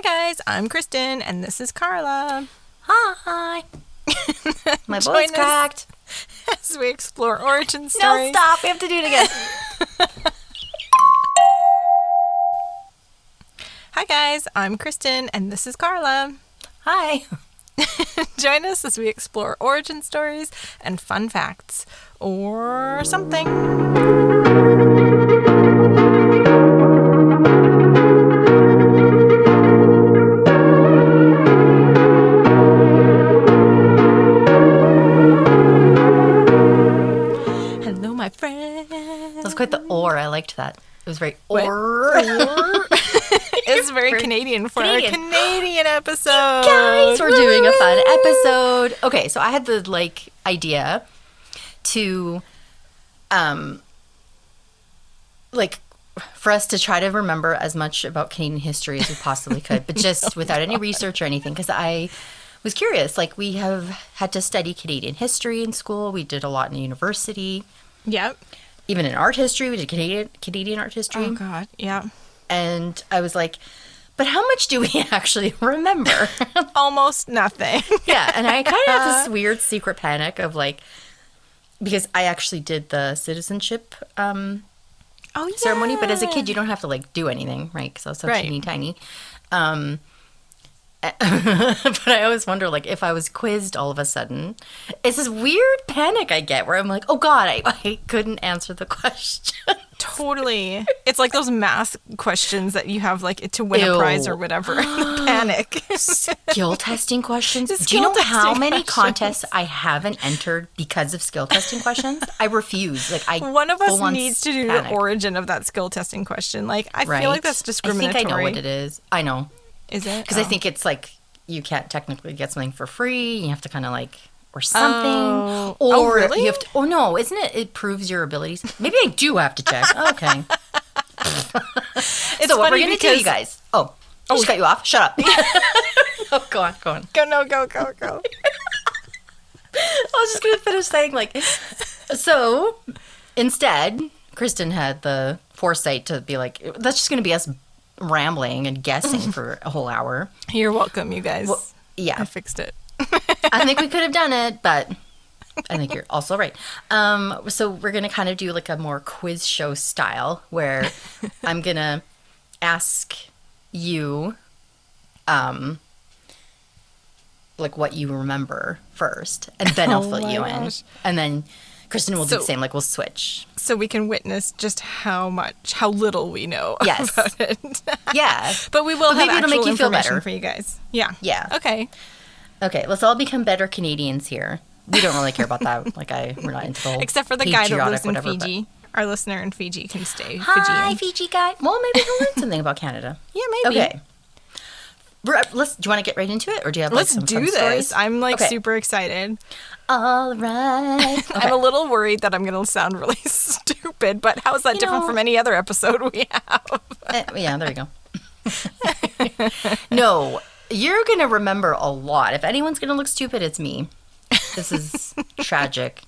Hi, guys. I'm Kristen, and this is Carla. Hi. My voice cracked. As we explore origin stories. No, stop. We have to do it again. Hi, guys. I'm Kristen, and this is Carla. Hi. Join us as we explore origin stories and fun facts, or something. Liked that. It was very What? or. It's very Canadian for Canadian. a Canadian episode. Guys, we're doing a fun episode. Okay, so I had the like idea to um like for us to try to remember as much about Canadian history as we possibly could, but just without any research or anything because I was curious. Like we have had to study Canadian history in school. We did a lot in university. Yep. Even in art history, we did Canadian Canadian art history. Oh God. Yeah. and I was like, but how much do we actually remember? Almost nothing. yeah, and I kind of have this weird secret panic of like, because I actually did the citizenship um, Oh yeah. ceremony, but as a kid, you don't have to like do anything, right? Because I was so Right. teeny tiny. Um, but I always wonder, like, if I was quizzed all of a sudden, it's this weird panic I get where I'm like, oh God, I, I couldn't answer the question. Totally. It's like those math questions that you have like to win a prize or whatever. panic. skill testing questions. The Do you know how many questions. contests I haven't entered because of skill testing questions? I refuse. Like I One of us needs to do panic. the origin of that skill testing question. Like I Right? feel like that's discriminatory. I think I know what it is. I know Is it? because I Oh. think it's like you can't technically get something for free. You have to kind of like or something. Oh. oh or Oh, really? you have to. Oh no, isn't it? It proves your abilities. Maybe I do have to check. Oh, okay. it's so what we're gonna do, because you guys? Oh, I just oh, cut you off. Shut up. oh, go on, go on. go no go go go. I was just gonna finish saying like, so instead, Kristen had the foresight to be like, that's just gonna be us rambling and guessing for a whole hour. You're welcome, you guys. I Yeah, I fixed it. I think we could have done it, but I think you're also right. Um, so we're gonna kind of do like a more quiz show style where I'm gonna ask you, um, like what you remember first, and then I'll Oh fill you in, and then Kristen will do the same. Like we'll switch. So we can witness just how much, how little we know Yes. about it. Yeah. but we will But have maybe it'll make you feel better. for you guys. Yeah. Yeah. Okay. Okay. Let's all become better Canadians here. We don't really care about that. Like I, we're not into the whole Except for the guy that lives in whatever, but- Fiji. Our listener in Fiji can stay Hi, Fijian. Fiji guy. Well, maybe he'll learn something about Canada. Yeah, maybe. Okay. Let's. Do you want to get right into it, or do you have like Let's some do this. stories? I'm like Okay. super excited. All right. I'm a little worried that I'm going to sound really stupid, but how is that You different know- from any other episode we have? Eh, yeah, there you go. no, you're gonna remember a lot. If anyone's gonna look stupid, it's me. This is tragic.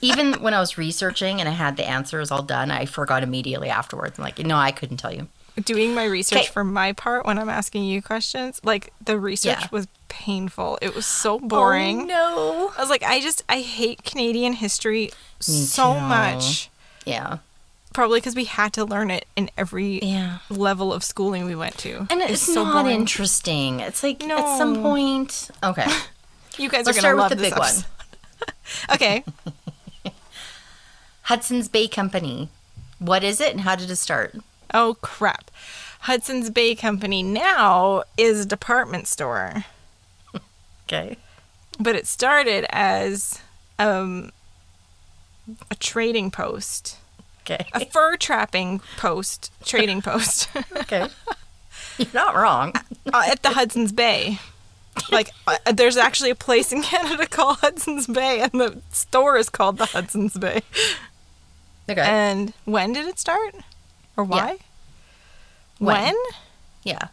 Even when I was researching and I had the answers all done, I forgot immediately afterwards. I'm like, no, I couldn't tell you. Doing my research Okay. for my part when I'm asking you questions, like the research Yeah. was painful. It was so oh, boring. Oh, no. I was like, I just, I hate Canadian history so too. much. Yeah. Probably because we had to learn it in every Yeah. level of schooling we went to. And it's, so not boring. interesting. It's like at some point. Okay. You guys Let's are start gonna love with the big one. okay. Hudson's Bay Company. What is it and how did it start? Oh crap. Hudson's Bay Company now is a department store, Okay. but it started as um, a trading post, Okay. a fur trapping post, trading post Okay. You're not wrong. uh, at the Hudson's Bay. Like, uh, there's actually a place in Canada called Hudson's Bay, and the store is called the Hudson's Bay. Okay. And when did it start? Or why? When? when? yeah.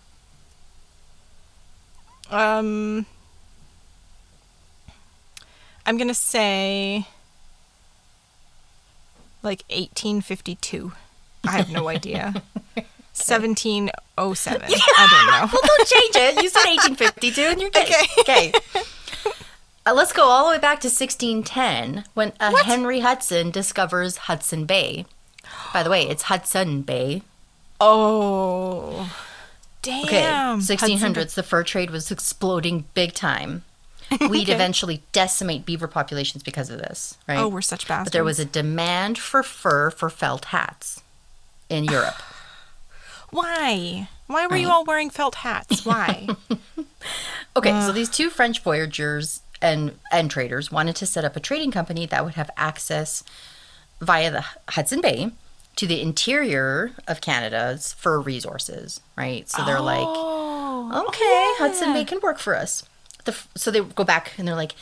Um, I'm gonna say like 1852. I have no idea. 1707. I don't know. Well, don't change it. You said 1852 and you're good. Okay. Okay. Uh, let's go all the way back to 1610 when uh, Henry Hudson discovers Hudson Bay. By the way, it's Hudson Bay. Oh. Damn. Okay, Hudson- 1600s, the fur trade was exploding big time. We'd Okay. eventually decimate beaver populations because of this, right? Oh, we're such bastards. but there was a demand for fur for felt hats in Europe. Why? Why were you all wearing felt hats? Why? Okay, so these two French voyagers and and traders wanted to set up a trading company that would have access via the Hudson Bay to the interior of Canada's fur resources, right? So they're like, oh. okay, Hudson Bay can work for us. The, so they go back and they're like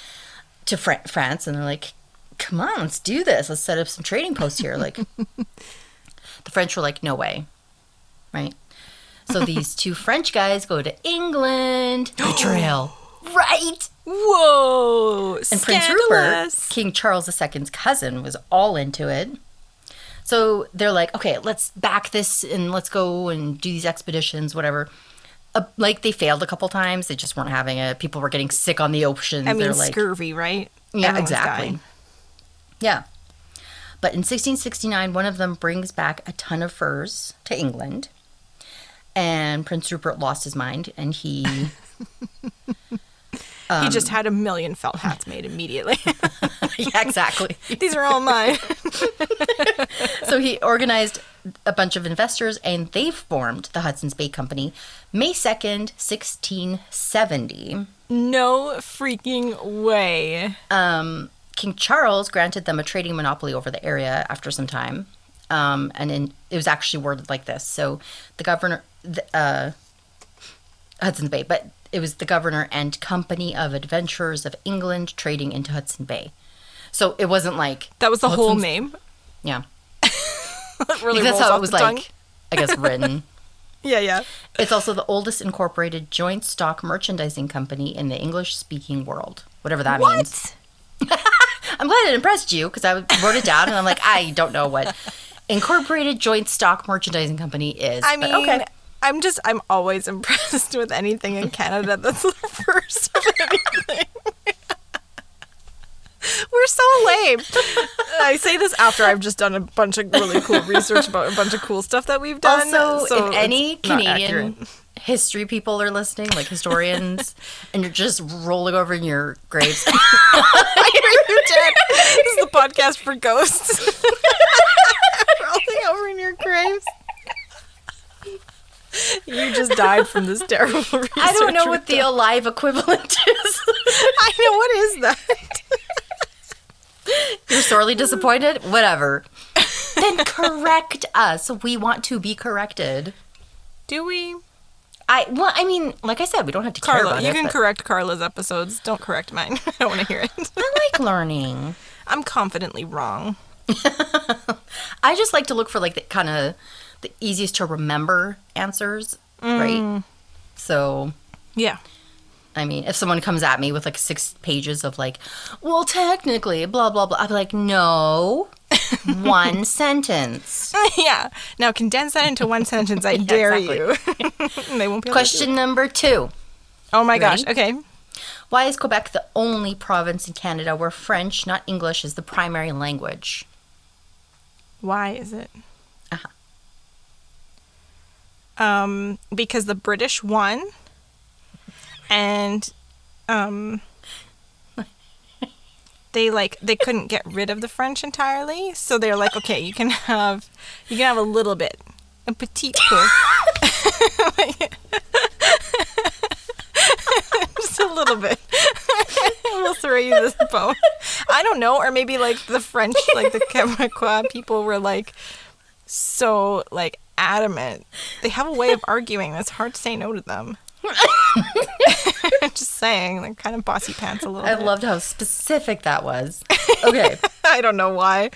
to Fran- France and they're like, come on, let's do this. Let's set up some trading posts here. Like the French were like, no way, right? So these two French guys go to England. Betrayal, right? Whoa. And Prince Rupert, King Charles II's cousin, was all into it. So they're like, okay, let's back this and let's go and do these expeditions, whatever. Uh, like they failed a couple times. They just weren't having it. People were getting sick on the oceans. I mean, they're like, scurvy, right? yeah, Everyone's exactly. dying. Yeah. But in 1669, one of them brings back a ton of furs to England. And Prince Rupert lost his mind and he. he just had a million felt hats made immediately. yeah, exactly. These are all mine. So he organized a bunch of investors and they formed the Hudson's Bay Company May 2nd, 1670. no freaking way. Um, King Charles granted them a trading monopoly over the area after some time. Um, and in, it was actually worded like this. So the governor, the, uh, Hudson's Bay, but it was the governor and Company of Adventurers of England trading into Hudson Bay. So it wasn't like, That was the whole name. yeah. It really That's how it was the tongue. like, I guess, written. Yeah, yeah. It's also the oldest incorporated joint stock merchandising company in the English speaking world, whatever that means. I'm glad it impressed you because I wrote it down and I'm like, I don't know what incorporated joint stock merchandising company is. I but mean, okay. I'm just, I'm always impressed with anything in Canada that's the first of anything. We're so lame. I say this after I've just done a bunch of really cool research about a bunch of cool stuff that we've done. Also, so if any Canadian history people are listening, like historians, and you're just rolling over in your graves, I hear you dead. This is the podcast for ghosts. Rolling over in your graves. You just died from this terrible research. I don't know what the alive equivalent is. I know what is that. You're sorely disappointed? Whatever. then correct us. We want to be corrected. Do we? I well, I mean, like I said, we don't have to care Carla, about you it. can but correct Carla's episodes. Don't correct mine. I don't want to hear it. I like learning. I'm confidently wrong. I just like to look for like the kind of the easiest to remember answers, Mm. right? So, Yeah. I mean, if someone comes at me with like six pages of like, well, technically, blah blah blah, I'd be like, no, one sentence. yeah. Now condense that into one sentence. I dare you. They won't be able to Question number two. Oh my gosh. Okay. Why is Quebec the only province in Canada where French, not English, is the primary language? Why is it? Um, because the British won, and um, they like they couldn't get rid of the French entirely, so they're like, okay, you can have you can have a little bit, a petit peu, just a little bit. we'll throw you this bone. I don't know, or maybe like the French, like the Quebecois people were like so like adamant. They have a way of arguing. It's hard to say no to them. Just saying, they're kind of bossy pants a little I bit. loved how specific that was. Okay, I don't know why.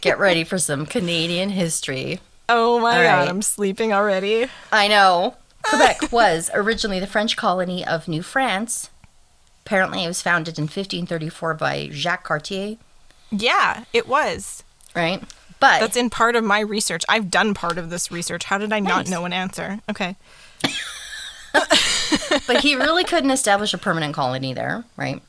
get ready for some Canadian history. Oh my All god, right. I'm sleeping already. I know. Quebec was originally the French colony of New France. Apparently, it was founded in 1534 by Jacques Cartier, Yeah, it was. right? But That's in part of my research. I've done part of this research. How did I not know an answer? Okay. but he really couldn't establish a permanent colony there, right?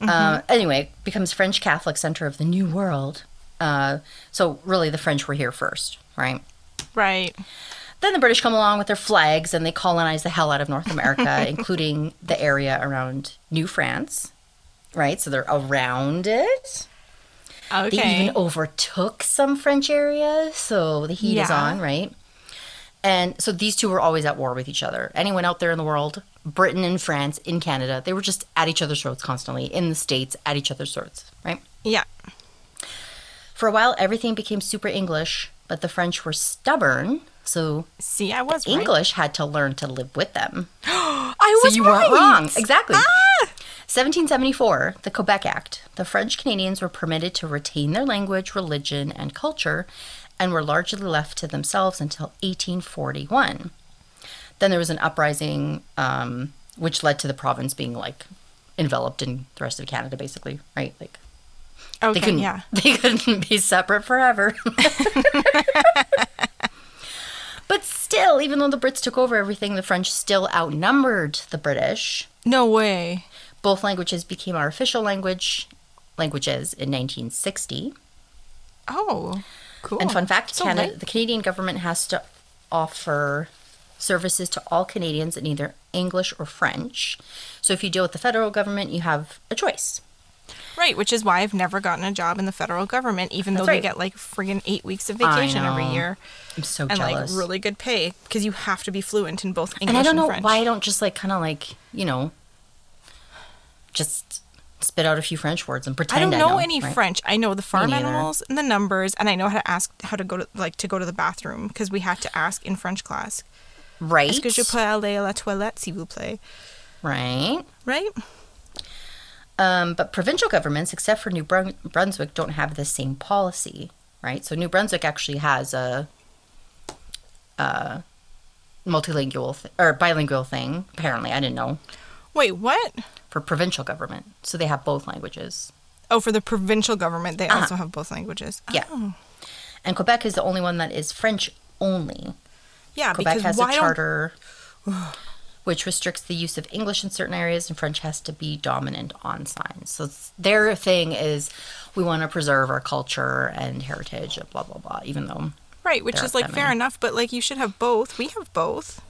Uh, anyway, becomes French Catholic center of the New World. Uh, so really, the French were here first, right? Right. Then the British come along with their flags and they colonize the hell out of North America, including the area around New France, right? So they're around it. Okay. They even overtook some French areas, so the heat is on, right? And so these two were always at war with each other. Anyone out there in the world, Britain and France, in Canada, they were just at each other's throats constantly. In the States, at each other's throats, right? yeah. For a while, everything became super English, but the French were stubborn, so See, I was right. English had to learn to live with them. I So was you right. weren't wrong. Exactly. Ah! 1774, the Quebec Act. The French Canadians were permitted to retain their language, religion, and culture and were largely left to themselves until 1841. Then there was an uprising, um, which led to the province being like enveloped in the rest of Canada, basically, right? Like Okay. they couldn't, yeah. they couldn't be separate forever. but still, even though the Brits took over everything, the French still outnumbered the British. No way. Both languages became our official language languages in 1960. Oh. Cool. And fun fact, So Canada, the Canadian government has to offer services to all Canadians in either English or French. So if you deal with the federal government, you have a choice. Right, which is why I've never gotten a job in the federal government, even That's though right. they get like friggin' eight weeks of vacation every year I'm so and jealous. like really good pay because you have to be fluent in both English and I don't know French. why I don't just like kind of like, you know, just spit out a few French words and pretend I don't I know, any right? French. I know the farm animals and the numbers, and I know how to ask how to go to like to go to the bathroom because we had to ask in French class. Right. Est-ce que je peux aller à la toilette, s'il vous plaît? Right. Right? Um, but provincial governments, except for New Brun- Brunswick, don't have the same policy, right? So New Brunswick actually has a, a multilingual th- or bilingual thing. Apparently, I didn't know Wait, what? For provincial government. So they have both languages. Oh, for the provincial government, they Uh-huh. also have both languages. Yeah. Oh. And Quebec is the only one that is French only. Yeah, Quebec because has a charter which restricts the use of English in certain areas, and French has to be dominant on signs. So their thing is we want to preserve our culture and heritage, and blah blah blah. Even though right, which is like fair enough, but like you should have both. We have both.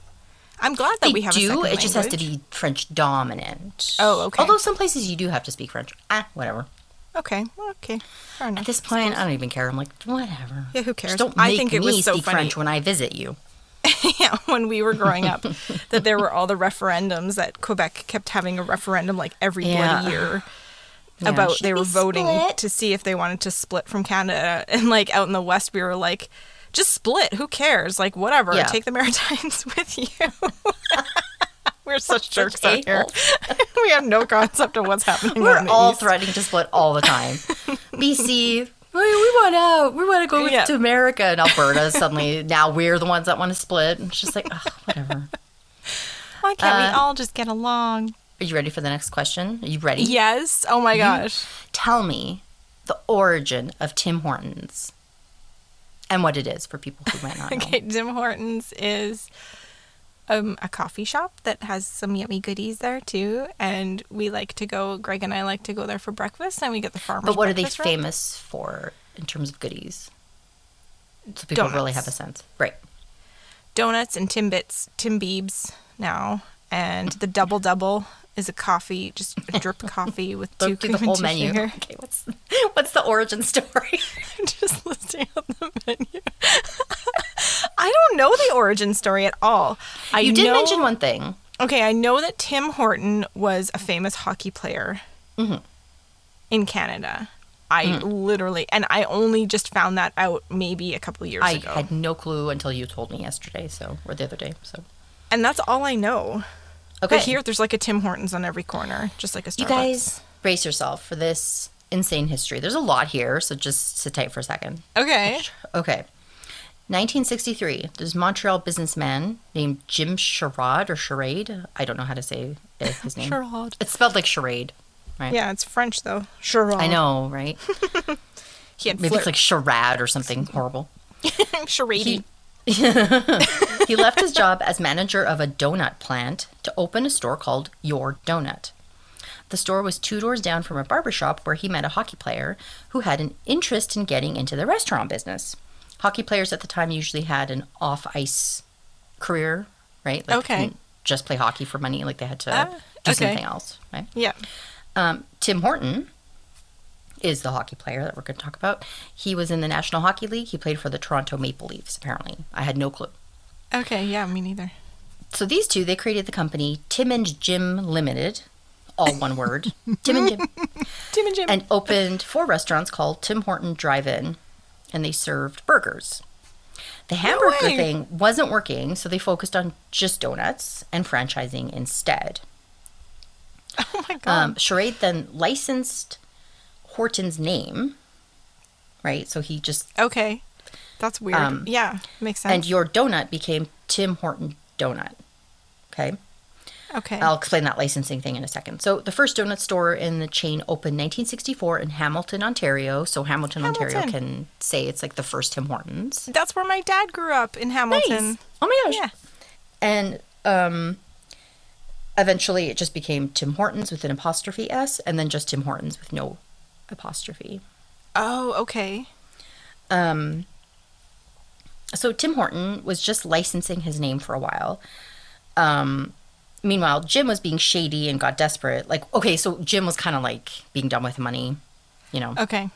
I'm glad that they we have do, it just has to be French dominant. Oh, okay. Although some places you do have to speak French. Ah, whatever. Okay, well, okay, fair enough. At this point, I don't even care. I'm like, whatever. Yeah, who cares? Just don't I make think it me was so speak funny. French when I visit you. yeah, when we were growing up, that there were all the referendums that Quebec kept having a referendum like every Yeah. bloody year Yeah, about they were voting split? to see if they wanted to split from Canada. And like out in the West, we were like, just split. Who cares? Like whatever. Yeah. Take the Maritimes with you. we're such jerks out here. we have no concept of what's happening. We're all East. threatening to split all the time. BC, we, we want out. We want to go Yeah. to America. And Alberta suddenly now we're the ones that want to split. And it's just like, ugh, whatever. Why can't we Uh, all just get along? Are you ready for the next question? Are you ready? Yes. Oh my gosh. Tell me the origin of Tim Hortons and what it is for people who might not know. Okay, Tim Hortons is um, a coffee shop that has some yummy goodies there too, and we like to go. Greg and I like to go there for breakfast, and we get the farmers. But what are they famous for in terms of goodies? So people really Donuts. have a sense. Right. Donuts and Timbits, Tim now, and the double double is a coffee, just a drip coffee with two cream the whole and menu. sugar. Okay, what's what's the origin story? just listing out the menu. I don't know the origin story at all. I you did know- mention one thing. Okay, I know that Tim Horton was a famous hockey player Mhm. in Canada. I literally, and I only just found that out maybe a couple years I ago. I had no clue until you told me yesterday, so or the other day. So and that's all I know. Okay, But here, there's like a Tim Hortons on every corner, just like a Starbucks. you guys brace yourself for this insane history. There's a lot here, so just sit tight for a second. Okay. Okay. 1963, there's a Montreal businessman named Jim Sherrod or Charade. I don't know how to say it- his name. Sherrod. It's spelled like charade, right? Yeah, it's French though. Sherrod. I know, right? He had Maybe it's like charade or something horrible. charade. He left his job as manager of a donut plant to open a store called Your Donut. The store was two doors down from a barber shop where he met a hockey player who had an interest in getting into the restaurant business. Hockey players at the time usually had an off ice career, right? Like Okay. just play hockey for money, like they had to Ah, do okay. something else, right? Yeah. Um, Tim Horton is the hockey player that we're going to talk about. He was in the National Hockey League. He played for the Toronto Maple Leafs, apparently. I had no clue. Okay. Yeah. Me neither. So these two, they created the company Tim and Jim Limited, all one word, Tim and Jim, Tim and Jim. and opened four restaurants called Tim Horton Drive-In, and they served burgers. The hamburger way. thing wasn't working, so they focused on just donuts and franchising instead. oh my god. Um, Charade then licensed Horton's name, right? So he just okay. That's weird. um, yeah. Makes sense. and your donut became Tim Horton Donut. Okay. okay. I'll explain that licensing thing in a second. So the first donut store in the chain opened 1964 in Hamilton, Ontario. So Hamilton, Ontario can say it's like the first Tim Hortons. That's where my dad grew up in Hamilton. Oh my gosh. Yeah. And um eventually it just became Tim Hortons with an apostrophe S and then just Tim Hortons with no apostrophe. Oh, okay. Um, so Tim Horton was just licensing his name for a while. Um, meanwhile, Jim was being shady and got desperate. Like, okay, so Jim was kind of like being done with money, you know. Okay.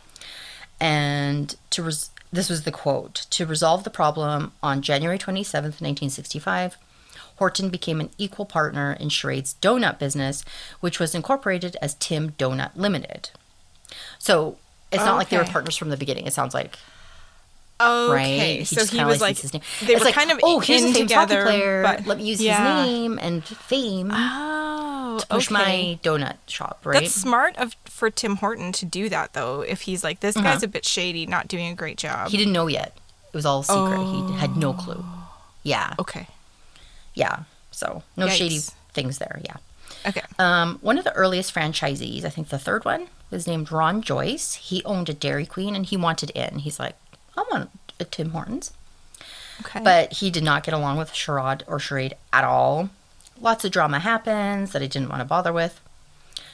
And to res- this was the quote to resolve the problem on January 27th, 1965. Horton became an equal partner in Charade's donut business, which was incorporated as Tim Donut Limited. So it's not like they were partners from the beginning. It sounds like Okay. right? So he was like, his name. they It's were like, kind of oh, here's in together, player. but Let me use yeah. his name and fame Oh, to push okay. my donut shop, right? That's smart of for Tim Horton to do that though. If he's like, this guy's a bit shady, not doing a great job. Uh-huh. he didn't know yet. It was all secret. He had no clue. Yeah, okay. yeah. So no shady things there. Yeah. Okay. Um, one of the earliest franchisees, I think the third one, was named Ron Joyce. He owned a Dairy Queen and he wanted in. He's like, I want a Tim Hortons. Okay. But he did not get along with Charade or Charade at all. Lots of drama happens that I didn't want to bother with.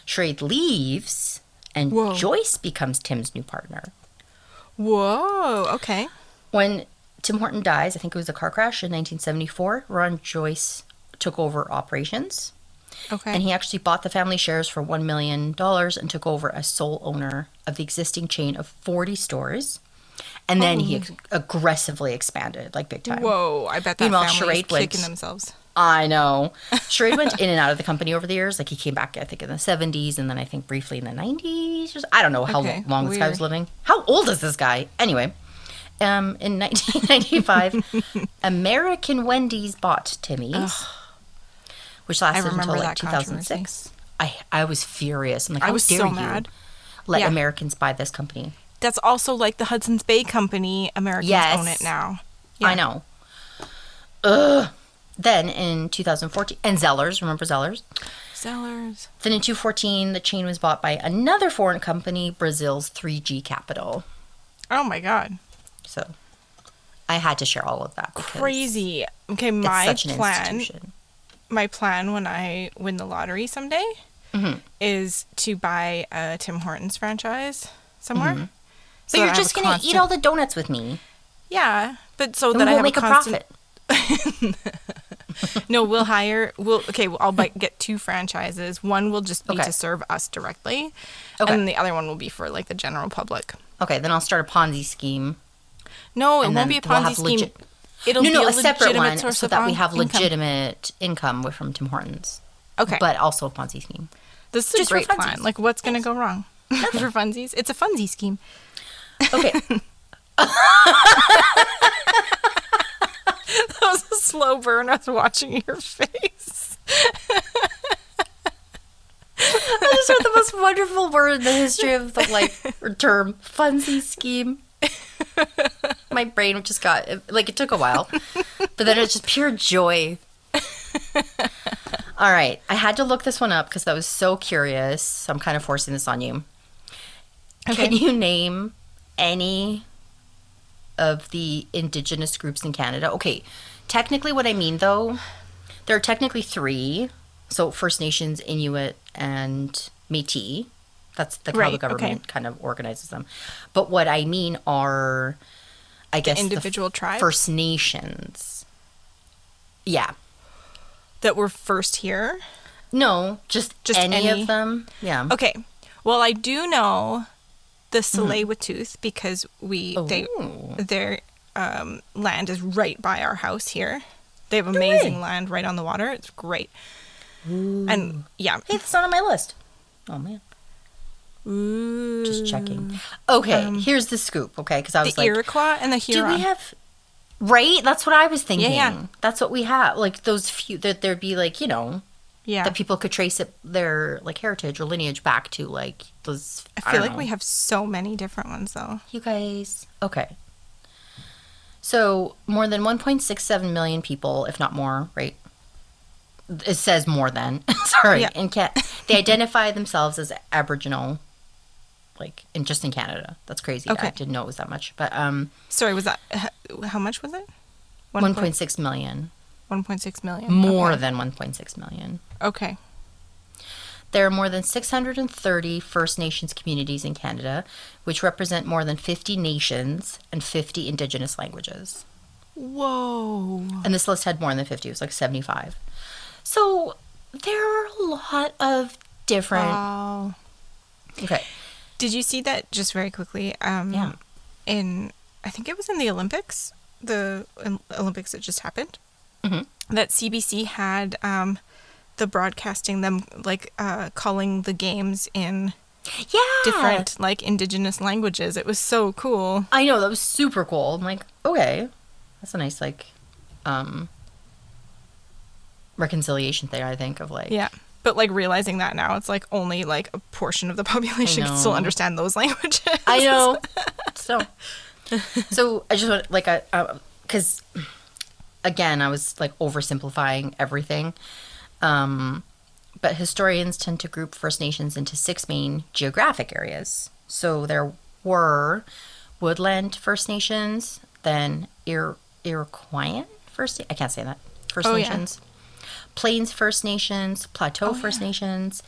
Charade leaves, and Whoa. Joyce becomes Tim's new partner. Whoa. Okay. When Tim Horton dies, I think it was a car crash in 1974, Ron Joyce took over operations. Okay. And he actually bought the family shares for $1 million and took over as sole owner of the existing chain of 40 stores. And then he ex- aggressively expanded, like big time. Whoa. I bet that Meanwhile, family is Charade went- kicking themselves. I know. Charade went in and out of the company over the years. Like he came back, I think, in the 70s and then I think briefly in the 90s. Or s- I don't know how Okay, long this guy was living. How old is this guy? Anyway, um, in 1995, American Wendy's bought Timmy's, which lasted until like 2006. I, I was furious. I'm like, I was so mad. let Yeah. Americans buy this company? That's also like the Hudson's Bay Company. Americans Yes. own it now. I know. Ugh. Then in 2014, and Zellers, remember Zellers? Zellers. Then in 2014, the chain was bought by another foreign company, Brazil's 3G Capital. Oh my god. So I had to share all of that. Crazy. Okay, my plan. My plan when I win the lottery someday Mm-hmm. is to buy a Tim Hortons franchise somewhere. Mm-hmm. So But you're just going to eat all the donuts with me. Yeah, but so Then that I we'll have make a, a profit. No, we'll hire. We'll okay. Well, I'll buy, get two franchises. One will just be Okay. to serve us directly, Okay. and the other one will be for like the general public. Okay, then I'll start a Ponzi scheme. No, it won't be a we'll Ponzi scheme. legit- It'll no, be no, a, a separate one so that we have income. legitimate income from Tim Hortons. Okay, But also a Ponzi scheme. this is a just for great plan. Like, what's gonna go wrong for funsies? It's a funsie scheme. Okay. That was a slow burn. I was watching your face. Those are the most wonderful word in the history of the like term funzy scheme. My brain just got like it took a while, but then it's just pure joy. All right, I had to look this one up because I was so curious. So I'm kind of forcing this on you. Can you name any of the indigenous groups in Canada. Okay, technically, what I mean though, there are technically three. So First Nations, Inuit, and Métis. That's the how Right, the okay. government kind of organizes them. But what I mean are, I guess, the individual tribes? First Nations. Yeah. that were first here. No, just, Just any, any? of them. Yeah. Okay. Well, I do know the Tsleil-Waututh because we they Ooh. their um, land is right by our house here. They have amazing way. land right on the water. It's great. And yeah, Hey, it's not on my list. Oh man. Just checking. Okay, here's the scoop. Okay, because I was Mm. the like, Iroquois and the Huron. do we have? Right, that's what I was thinking. yeah. yeah. That's what we have. Like those few that there'd be like you know yeah, that people could trace it their like heritage or lineage back to like those. I feel like know. we have so many different ones though. You guys. Okay. So, more than 1.67 million people, if not more, right? It says more than. Sorry. Yeah. In they identify themselves as Aboriginal like in just in Canada. That's crazy. I didn't know it was that much. But um Sorry, was that how much was it? 1.6 million. one point six million. More Okay. than 1.6 million. Okay. There are more than 630 First Nations communities in Canada, which represent more than 50 nations and 50 Indigenous languages. Whoa. And this list had more than 50, it was like 75. So there are a lot of different. Wow. Okay. Did you see that just very quickly? Um, Yeah. In, I think it was in the Olympics, the Olympics that just happened, Mhm. that CBC had um, the broadcasting them like uh, calling the games in Yeah. different like indigenous languages. It was so cool. I know, that was super cool. I'm like, okay. That's a nice, like, um, reconciliation thing, I think, of like. Yeah. But like realizing that now, it's like only like a portion of the population can still understand those languages. I know. so, so I just want like a because again I was like oversimplifying everything, um, but historians tend to group First Nations into six main geographic areas. So there were woodland First Nations, then Ir- Iroquoian First. I can't say that First Oh, yeah. Plains First Nations, Plateau Oh, First yeah. Nations,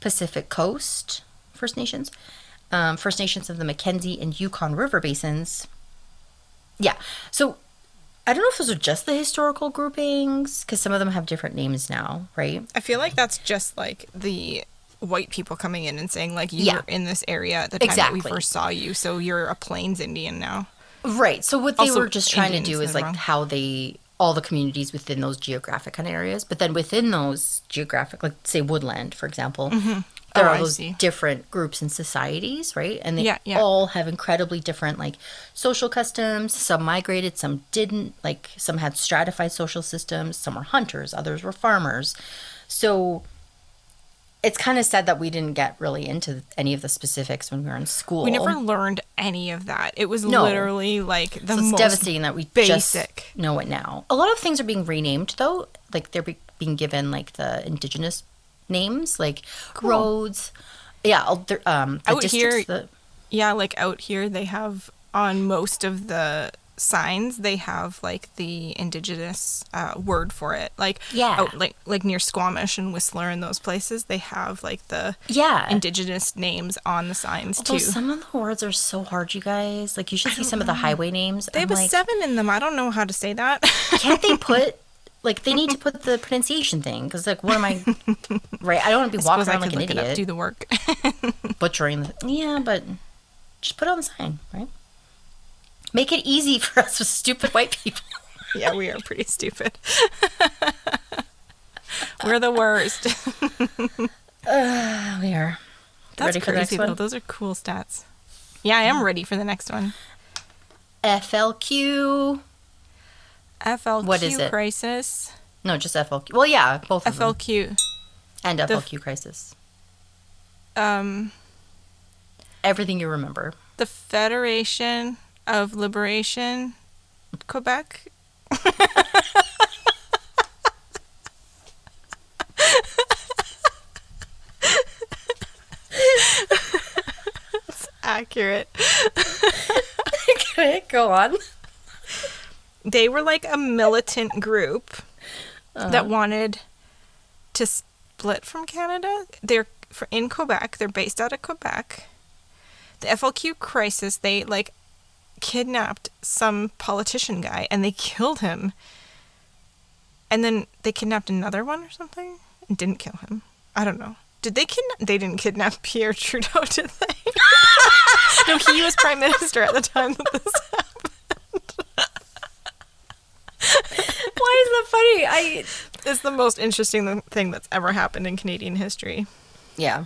Pacific Coast First Nations, um, First Nations of the Mackenzie and Yukon River basins. Yeah. So I don't know if those are just the historical groupings because some of them have different names now, right? I feel like that's just like the white people coming in and saying like you Yeah. were in this area at the time that we first saw you, so you're a Plains Indian now. Right. So what they Also, were just trying Indians to do is like wrong. how they all the communities within those geographic kind of areas, but then within those geographic, like say woodland, for example, mm-hmm. there Oh, are those different groups and societies, right? And they Yeah, yeah. all have incredibly different like social customs. Some migrated, some didn't. Like some had stratified social systems. Some were hunters, others were farmers. So it's kind of sad that we didn't get really into any of the specifics when we were in school. We never learned any of that. It was No. literally like the So it's most devastating that we basic. just know it now. A lot of things are being renamed though, like they're be- being given like the indigenous names, like roads. Yeah, um, Out here- that- Yeah, like out here they have on most of the signs they have like the indigenous uh, word for it. Like Yeah. out, like like near Squamish and Whistler and those places they have like the yeah. indigenous names on the signs Although too. some of the words are so hard, you guys. Like you should see some of the highway names. They I'm have a seven in them. I don't know how to say that. Can't they put? Like they need to put the pronunciation thing because like what am I? Right, I don't want to be walking I around could like an it up, idiot do the work. butchering the. Yeah, but just put it on the sign, right? Make it easy for us with stupid white people. yeah, we are pretty stupid. We're the worst. we are. That's Ready for the next crazy though. Those are cool stats. Yeah, I am ready for the next one. FLQ. FLQ What is it? crisis. No, just FLQ. Well, yeah, both of them. FLQ. And FLQ crisis. Um, Everything you remember. the Federation of Liberation, Quebec. accurate. okay, go on. They were like a militant group Uh-huh. that wanted to split from Canada. They're for in Quebec. They're based out of Quebec. The FLQ crisis. They like kidnapped some politician guy and they killed him. And then they kidnapped another one or something and didn't kill him. I don't know. Did they kidnap? They didn't kidnap Pierre Trudeau, did they? no, he was prime minister at the time that this happened. Why is that funny? I It's the most interesting thing that's ever happened in Canadian history. yeah.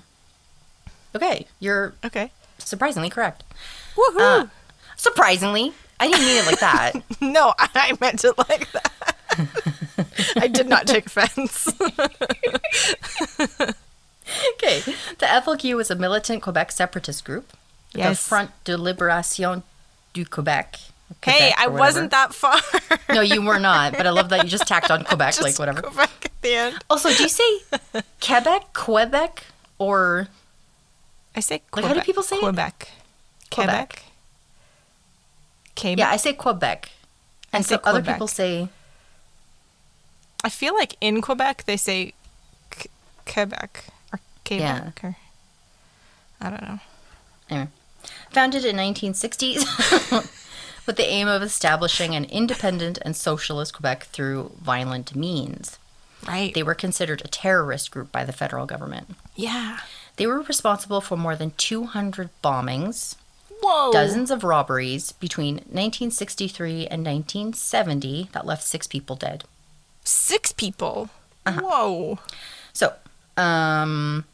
Okay, you're Okay. surprisingly correct. Woohoo! Uh, surprisingly, I didn't mean it like that. no, I meant it like that. I did not take offense. okay, the FLQ was a militant Quebec separatist group. The Yes. Front de Libération du Quebec. hey, I wasn't that far. No, you were not. But I love that you just tacked on Quebec, Just like whatever. Go back at the end. Also, do you say Quebec, Quebec, or I say Like, Quebec. how do people say it? Quebec. Quebec. Quebec. Quebec. yeah? I say Quebec, and so other people say I feel like in Quebec they say Quebec or Quebec or I don't know. Anyway, founded in 1960s with the aim of establishing an independent and socialist Quebec through violent means. Right. They were considered a terrorist group by the federal government. yeah. They were responsible for more than 200 bombings, Whoa. dozens of robberies between 1963 and 1970 that left six people dead. Six people. Uh-huh. Whoa. So, um,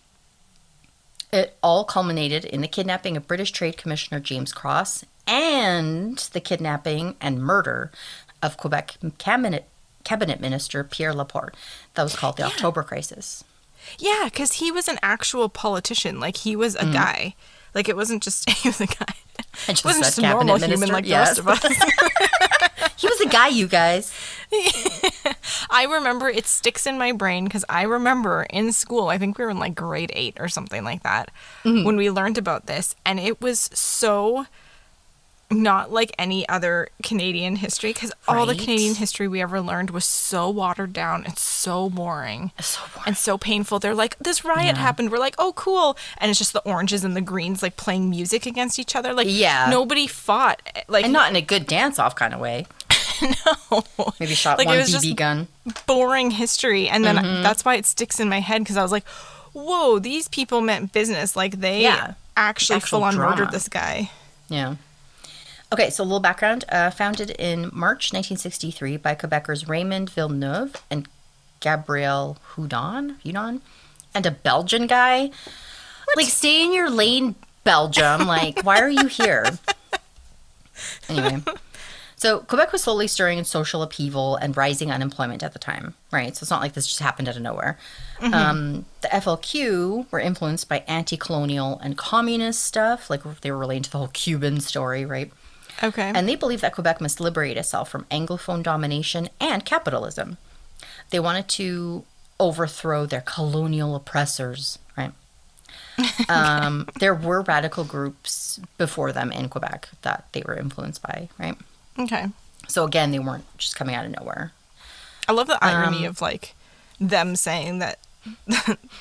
it all culminated in the kidnapping of British Trade Commissioner James Cross and the kidnapping and murder of Quebec cabinet cabinet minister Pierre Laporte. That was called the October Crisis. Yeah, because he was an actual politician. Like he was a Mm-hmm. guy. Like it wasn't just he was a guy. I It just wasn't just a normal cabinet human minister, like the rest of us. He was a guy, you guys. I remember it sticks in my brain because I remember in school, I think we were in like grade eight or something like that, Mm-hmm. when we learned about this. And it was so not like any other Canadian history because all the Canadian history we ever learned was so watered down and so boring. So boring. And so painful. They're like, this riot happened. We're like, oh, cool. And it's just the oranges and the greens like playing music against each other. Like, Yeah. nobody fought. Like, And not in a good dance off kind of way. no. Maybe shot Like, one BB just- gun. boring history and then Mm-hmm. that's why it sticks in my head because i was like whoa these people meant business like they Yeah. actually Actual full on murdered this guy Yeah. Okay, so a little background. Uh, founded in March 1963 by Quebecers Raymond Villeneuve and Gabriel Hudon, Hudon, and a Belgian guy. Like, stay in your lane, Belgium. Like, why are you here? Anyway, so Quebec was slowly stirring in social upheaval and rising unemployment at the time, right? So it's not like this just happened out of nowhere. Um, the FLQ were influenced by anti colonial and communist stuff, like they were related to the whole Cuban story, right? Okay And they believed that Quebec must liberate itself from Anglophone domination and capitalism. They wanted to overthrow their colonial oppressors, right? um, there were radical groups before them in Quebec that they were influenced by, right? okay So again, they weren't just coming out of nowhere. i love the irony Um, of like them saying that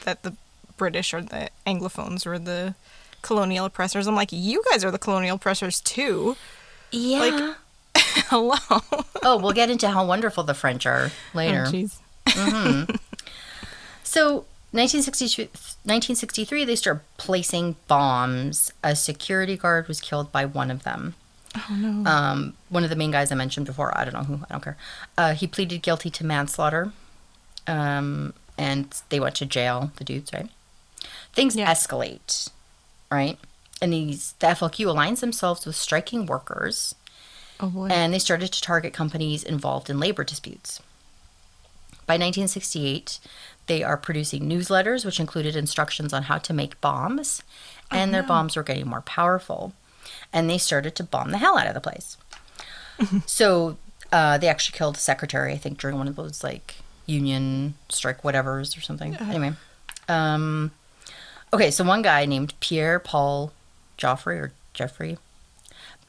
that the british or the anglophones were the colonial oppressors i'm like you guys are the colonial oppressors too Yeah. hello oh, we'll get into how wonderful the French are later. Oh, jeez So, 1963, 1963, they start placing bombs. A security guard was killed by one of them. oh no Um, one of the main guys I mentioned before, I don't know who, I don't care. Uh, he pleaded guilty to manslaughter. Um, and they went to jail, the dudes, right? Things Yeah. escalate, right? And these, the FLQ aligns themselves with striking workers oh and they started to target companies involved in labor disputes. By 1968, they are producing newsletters which included instructions on how to make bombs, and their bombs were getting more powerful. And they started to bomb the hell out of the place. so uh, they actually killed a secretary, I think, during one of those like union strike whatevers or something. Anyway, um, okay, so one guy named Pierre Paul Geoffroy or Jeffrey,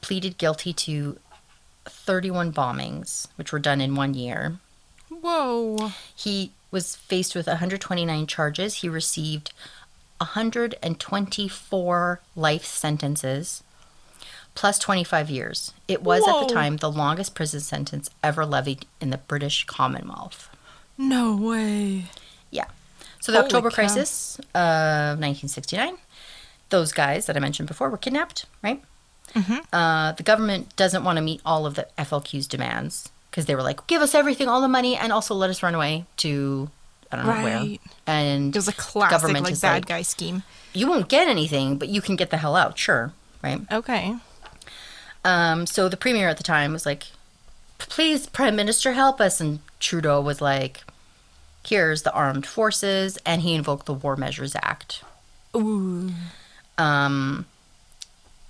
pleaded guilty to 31 bombings, which were done in one year. Whoa. He was faced with 129 charges. He received 124 life sentences plus 25 years. It was at the time the longest prison sentence ever levied in the British Commonwealth. No way. Yeah. So the Holy October cow. crisis of 1969, those guys that I mentioned before were kidnapped, right? Mm-hmm. Uh, the government doesn't want to meet all of the FLQ's demands because they were like, give us everything, all the money, and also let us run away to, I don't know where. Right. And It was a classic government like bad like, guy scheme. you won't get anything, but you can get the hell out, sure, right? Okay. Um, so the premier at the time was like, please, Prime Minister, help us. And Trudeau was like, here's the armed forces. And he invoked the War Measures Act. Ooh. Um,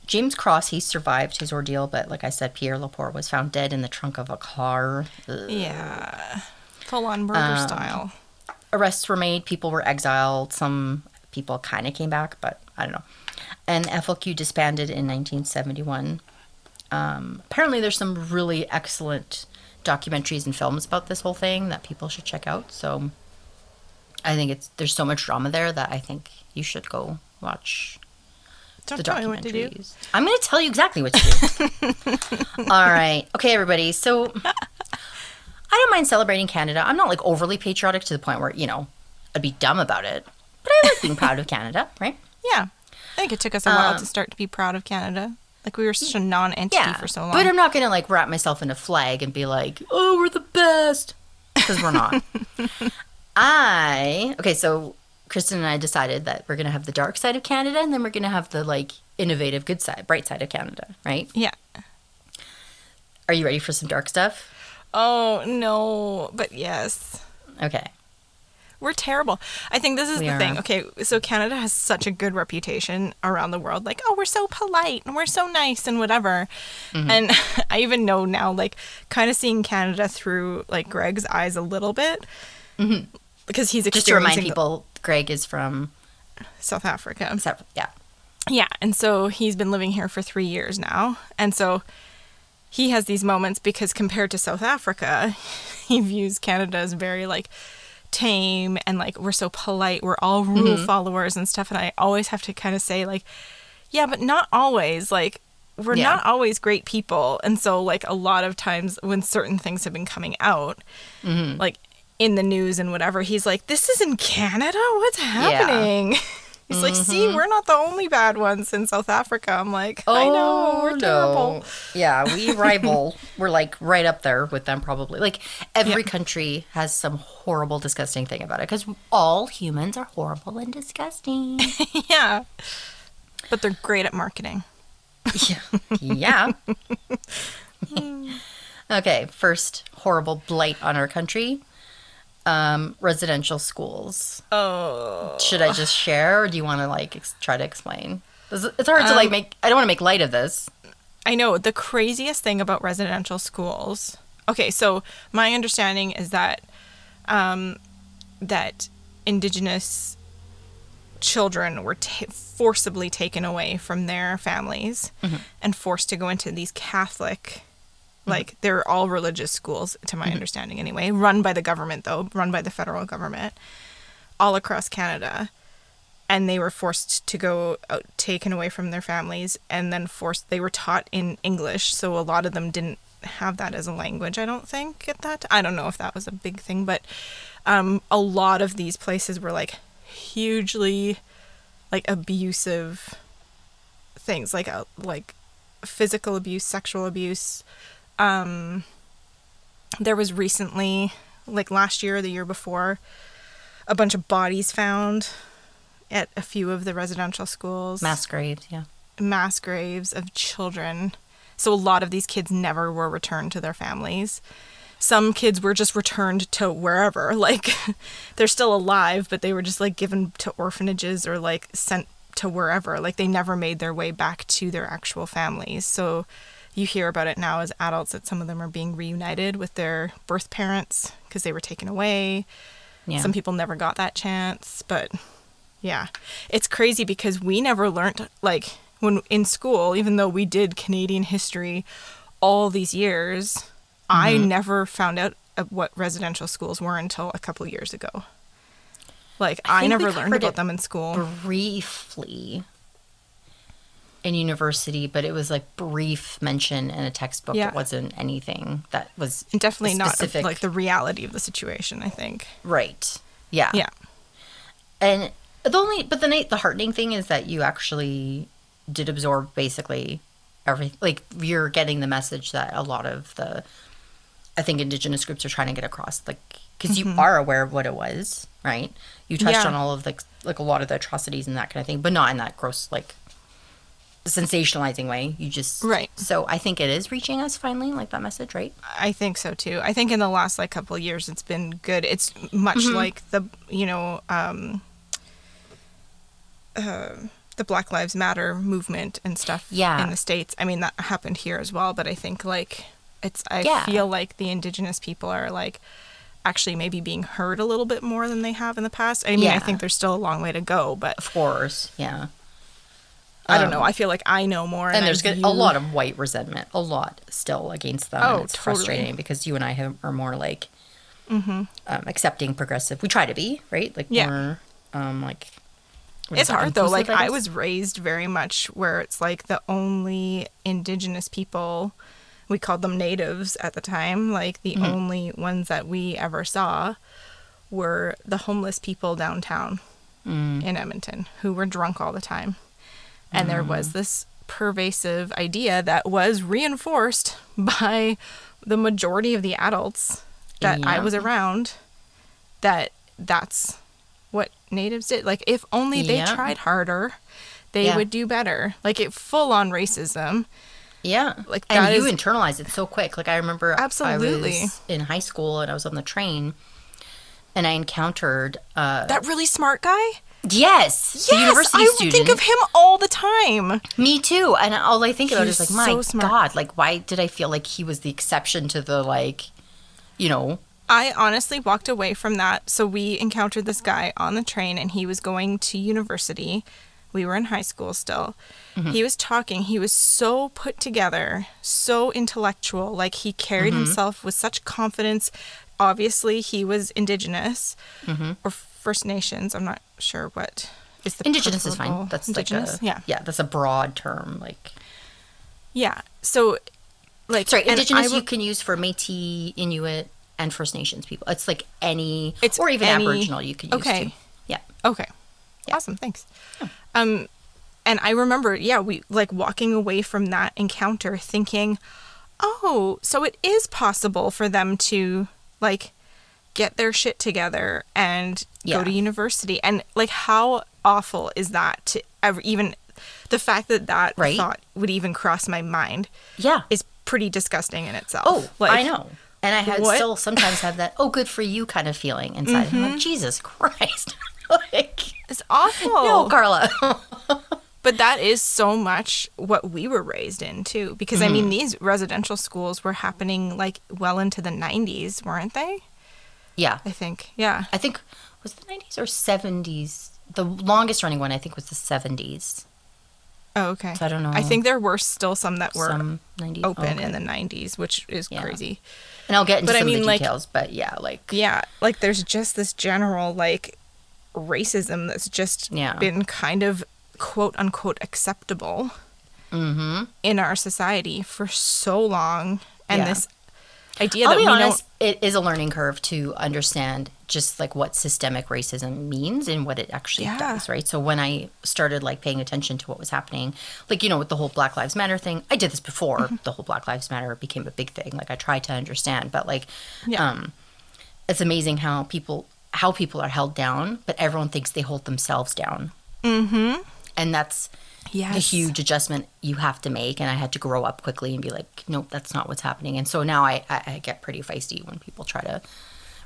James Cross, he survived his ordeal, but like I said, Pierre Laporte was found dead in the trunk of a car. Ugh. Yeah. Full on murder Um, style. Arrests were made, people were exiled, some people kind of came back, but I don't know. And FLQ disbanded in 1971. Um, apparently, there's some really excellent documentaries and films about this whole thing that people should check out. So I think it's there's so much drama there that I think you should go watch Don't the tell me what to do. documentaries. I'm going to tell you exactly what to do. All right. Okay, everybody. So I don't mind celebrating Canada. I'm not like overly patriotic to the point where, you know, I'd be dumb about it. But I like being proud of Canada, right? Yeah. I think it took us a while Um, to start to be proud of Canada. Like we were such a non-entity Yeah. for so long. But I'm not going to like wrap myself in a flag and be like, oh, we're the best. Because we're not. I, okay, so Kristen and I decided that we're going to have the dark side of Canada and then we're going to have the like innovative good side, bright side of Canada, right? yeah. Are you ready for some dark stuff? Oh no, but yes. Okay. We're terrible. I think this is We the thing. Okay, so Canada has such a good reputation around the world. Like, oh, we're so polite and we're so nice and whatever. Mm-hmm. And I even know now, like, kind of seeing Canada through like Greg's eyes a little bit, because he's. Just to remind experiencing the- people, Greg is from South Africa. South. Yeah. Yeah, and so he's been living here for three years now, and so he has these moments because compared to South Africa, he views Canada as very like tame and like we're so polite, we're all rule Mm-hmm. followers and stuff, and I always have to kind of say like, yeah, but not always. Like we're Yeah. not always great people, and so like a lot of times when certain things have been coming out, Mm-hmm. like in the news and whatever, he's like, "This is in Canada. What's happening?" He's like, Mm-hmm. "See, we're not the only bad ones in South Africa." I'm like, "I know, we're terrible." Oh, Yeah, we rival. We're like right up there with them, probably. Like every Yeah. country has some horrible, disgusting thing about it because all humans are horrible and disgusting. yeah, but they're great at marketing. yeah. Yeah. okay, first horrible blight on our country. Um, residential schools. Oh, Should I just share, or do you want to like ex- try to explain? It's hard to like Um, make. I don't want to make light of this. I know the craziest thing about residential schools. Okay, so my understanding is that um, that Indigenous children were ta- forcibly taken away from their families and forced to go into these Catholic, like they're all religious schools, to my understanding anyway, run by the government though, run by the federal government, all across Canada. And they were forced to go out, taken away from their families and then forced they were taught in english so a lot of them didn't have that as a language i don't think at that i don't know if that was a big thing but um, a lot of these places were like hugely like abusive things like uh, like physical abuse sexual abuse um there was recently like last year or the year before a bunch of bodies found at a few of the residential schools Mass graves. Yeah. mass graves of children so a lot of these kids never were returned to their families some kids were just returned to wherever like they're still alive but they were just like given to orphanages or like sent to wherever like they never made their way back to their actual families so you hear about it now as adults that some of them are being reunited with their birth parents because they were taken away Yeah. some people never got that chance, but yeah. It's crazy because we never learned like when in school, even though we did Canadian history all these years, I Mm-hmm. never found out what residential schools were until a couple years ago. Like I I, never learned about them in school. briefly in university, but it was like brief mention in a textbook. Yeah. It wasn't anything that was And definitely not like the reality of the situation, I think. right. Yeah. Yeah. And the only, but the night, the heartening thing is that you actually did absorb basically everything. Like you're getting the message that a lot of the, I think Indigenous groups are trying to get across. Like, because you mm-hmm. are aware of what it was, right? You touched Yeah. on all of like like a lot of the atrocities and that kind of thing, but not in that gross like sensationalizing way. You just Right. So I think it is reaching us finally, like that message, right? I think so too. I think in the last like couple of years, it's been good. It's much Mm-hmm. like the you know um, uh, the Black Lives Matter movement and stuff Yeah. in the states. I mean that happened here as well, but I think like it's I Yeah. feel like the Indigenous people are like actually maybe being heard a little bit more than they have in the past. I mean, I Yeah. think there's still a long way to go, but Of course, yeah. I don't Um, know. I feel like I know more, and I there's good, a lot of white resentment, a lot still against them. Oh, and it's totally. frustrating because you and I have, are more like um, accepting progressive. We try to be right, like Mm-hmm. Yeah. more um, like. It's hard though. Like inclusive, I was raised very much where it's like the only indigenous people we called them natives at the time, like the only ones that we ever saw were the homeless people downtown in Edmonton who were drunk all the time. And there was this pervasive idea that was reinforced by the majority of the adults that I was around that that's what natives did. Like if only they Yeah. tried harder, they Yeah. would do better. Like it full on racism. Yeah, Like, and that you is- internalize it so quick. Like I remember, I Absolutely. was in high school and I was on the train, and I encountered. Uh, That really smart guy? Yes, Yes, university I student. think of him all the time. Me too. And all I think about is like, my so. God, like why did I feel like he was the exception to the like, you know, I honestly walked away from that. So we encountered this guy on the train and he was going to university. We were in high school still. Mm-hmm. He was talking. He was so put together, so intellectual. Like he carried Mm-hmm. himself with such confidence. Obviously, he was indigenous Mm-hmm. or First Nations. I'm not sure what is the indigenous is fine. That's indigenous. like a, yeah, yeah, that's a broad term. Like, yeah. So, like, sorry, indigenous you can use for Métis, Inuit, and First Nations people. It's like any, It's or even any- Aboriginal you can use okay. too. Yeah. Okay. Awesome. Thanks. Um, and I remember, yeah, we like walking away from that encounter thinking, oh, so it is possible for them to like get their shit together and Yeah. go to university. And like, how awful is that to ever even the fact that that Right. thought would even cross my mind Yeah. is pretty disgusting in itself. Oh, like, I know. And I had what? still sometimes have that, oh, good for you kind of feeling inside. Mm-hmm. like, Jesus Christ. like, It's awful. no, Carla. But that is so much what we were raised in too. Because I Mm-hmm. mean, these residential schools were happening like well into the 90s, weren't they? Yeah. I think. Yeah. I think, was the 90s or 70s? The longest running one, I think, was the 70s. Oh, okay. So I don't know. I think there were still some that were Some 90s. open okay. in the 90s, which is Yeah. crazy. And I'll get into But I mean, of the like- details, but yeah, like, Yeah. Like there's just this general like racism that's just Yeah. been kind of quote unquote acceptable mm-hmm. in our society for so long. And Yeah. this idea I'll that be we honest, don't. it is a learning curve to understand just like what systemic racism means and what it actually Yeah. does, right? So when I started like paying attention to what was happening, like you know, with the whole Black Lives Matter thing, I did this before Mm-hmm. the whole Black Lives Matter became a big thing. Like I tried to understand, but like, Yeah. um, it's amazing how people how people are held down, but everyone thinks they hold themselves down, Mm-hmm. and that's Yes. the huge adjustment you have to make and i had to grow up quickly and be like nope that's not what's happening. And so now i i, I get pretty feisty when people try to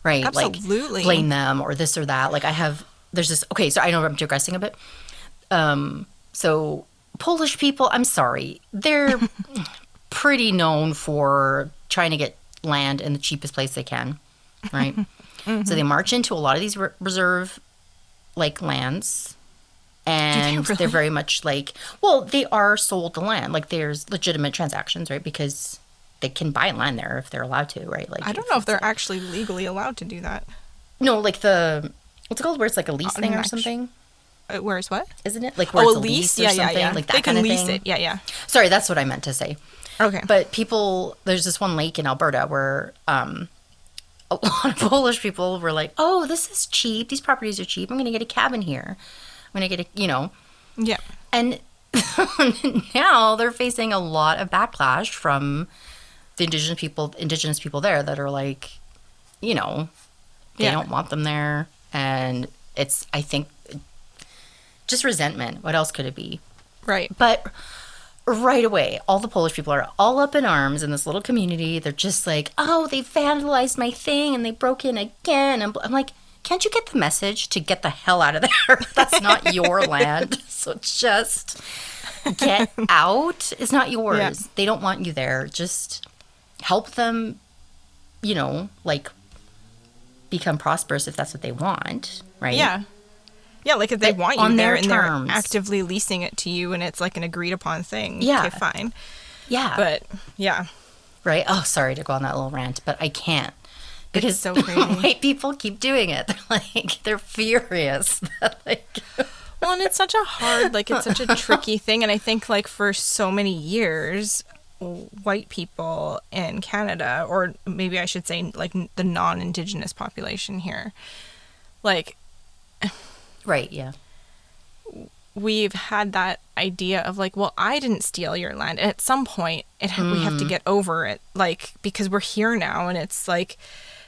right Absolutely. like blame them or this or that. Like i have there's this okay so i know i'm digressing a bit. Um so polish people i'm sorry they're pretty known for trying to get land in the cheapest place they can right? So they march into a lot of these re- reserve like lands And really? they're very much like, well, they are sold the land. Like there's legitimate transactions, right? Because they can buy land there if they're allowed to, right? Like I don't know if they're actually legally allowed to do that. no, like the what's it called, where it's like a lease thing or something, Uh, Where's what? isn't it? Like where Oh, a lease? lease Yeah, yeah, something, yeah. like that they can lease thing. it. Yeah, yeah. Sorry, that's what I meant to say. Okay. But people, there's this one lake in Alberta where um, a lot of Polish people were like, "Oh, this is cheap. These properties are cheap. I'm going to get a cabin here. I'm going to get a, you know." yeah. And now they're facing a lot of backlash from the indigenous people, indigenous people there that are like, you know, they Yeah. don't want them there, and it's, I think, just resentment. What else could it be? Right. But right away, all the Polish people are all up in arms in this little community. They're just like, oh, they vandalized my thing and they broke in again. And I'm like, can't you get the message to get the hell out of there? That's not your land. So just get out. It's not yours. Yeah. They don't want you there. Just help them, you know, like become prosperous if that's what they want, right? Yeah. Yeah, like if they But want you there their and terms. they're actively leasing it to you and it's like an agreed upon thing. Yeah. Okay, fine. Yeah. But yeah. right? Oh, sorry to go on that little rant, but I can't because so crazy. white people keep doing it. They're like they're furious. like, Well, and it's such a hard, like, it's such a tricky thing. And I think, like, for so many years, white people in Canada, or maybe I should say, like, the non Indigenous population here, like, right? Yeah. we've had that idea of, like, well, I didn't steal your land. And at some point, it, we have to mm. get over it, like, because we're here now and it's like,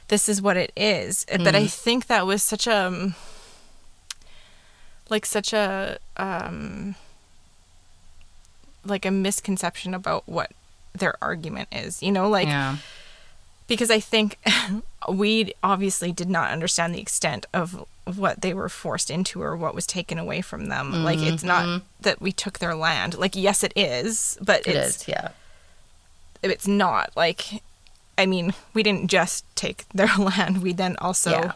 this is what it is. But I think that was such a. um, like such a um like a misconception about what their argument is you know like yeah. because i think we obviously did not understand the extent of what they were forced into or what was taken away from them like it's not that we took their land like yes it is but It it's is. Yeah. it's not like i mean we didn't just take their land we then also Yeah.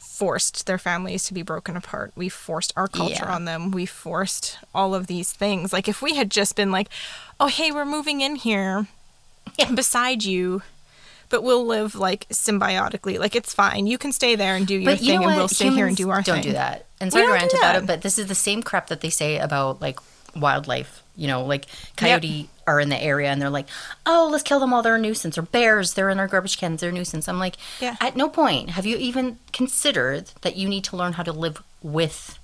forced their families to be broken apart we forced our culture Yeah. on them we forced all of these things like if we had just been like oh hey we're moving in here Yeah. beside you but we'll live like symbiotically like it's fine you can stay there and do your But you thing know what? and we'll stay here and do our thing. don't thing do that. And sorry to don't rant about it, but this is the same crap that they say about like wildlife. You know, like coyote are in the area and they're like, "Oh, let's kill them all. They're a nuisance." Or bears, they're in our garbage cans. They're a nuisance. I'm like, Yeah. at no point have you even considered that you need to learn how to live with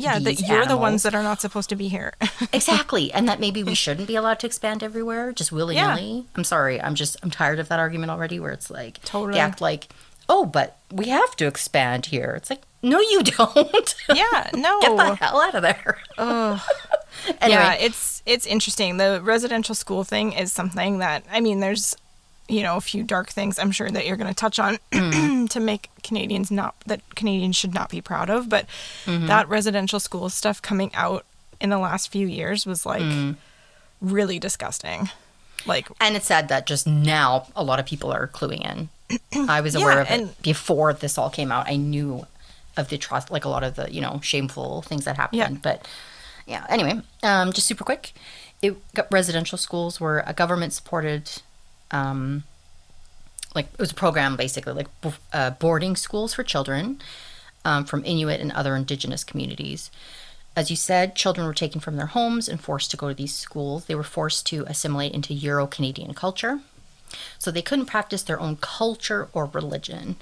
yeah that you're the ones that are not supposed to be here exactly, and that maybe we shouldn't be allowed to expand everywhere just willy nilly. I'm sorry. I'm just I'm tired of that argument already. Where it's like Totally. they act like, "Oh, but we have to expand here." It's like, no, you don't. yeah no Get the hell out of there. anyway, Yeah, it's it's interesting. The residential school thing is something that I mean, there's you know a few dark things I'm sure that you're going to touch on mm. to make Canadians not that Canadians should not be proud of, but mm-hmm. that residential school stuff coming out in the last few years was like mm. really disgusting. Like and it's sad that just now a lot of people are cluing in. I was aware Yeah, of it and- before this all came out. I knew of the trust, like a lot of the you know shameful things that happened. Yeah. But yeah, anyway, um, just super quick. It got residential schools were a government supported, um, like it was a program basically like uh, boarding schools for children um, from Inuit and other indigenous communities. As you said, children were taken from their homes and forced to go to these schools. They were forced to assimilate into Euro Canadian culture. So they couldn't practice their own culture or religion.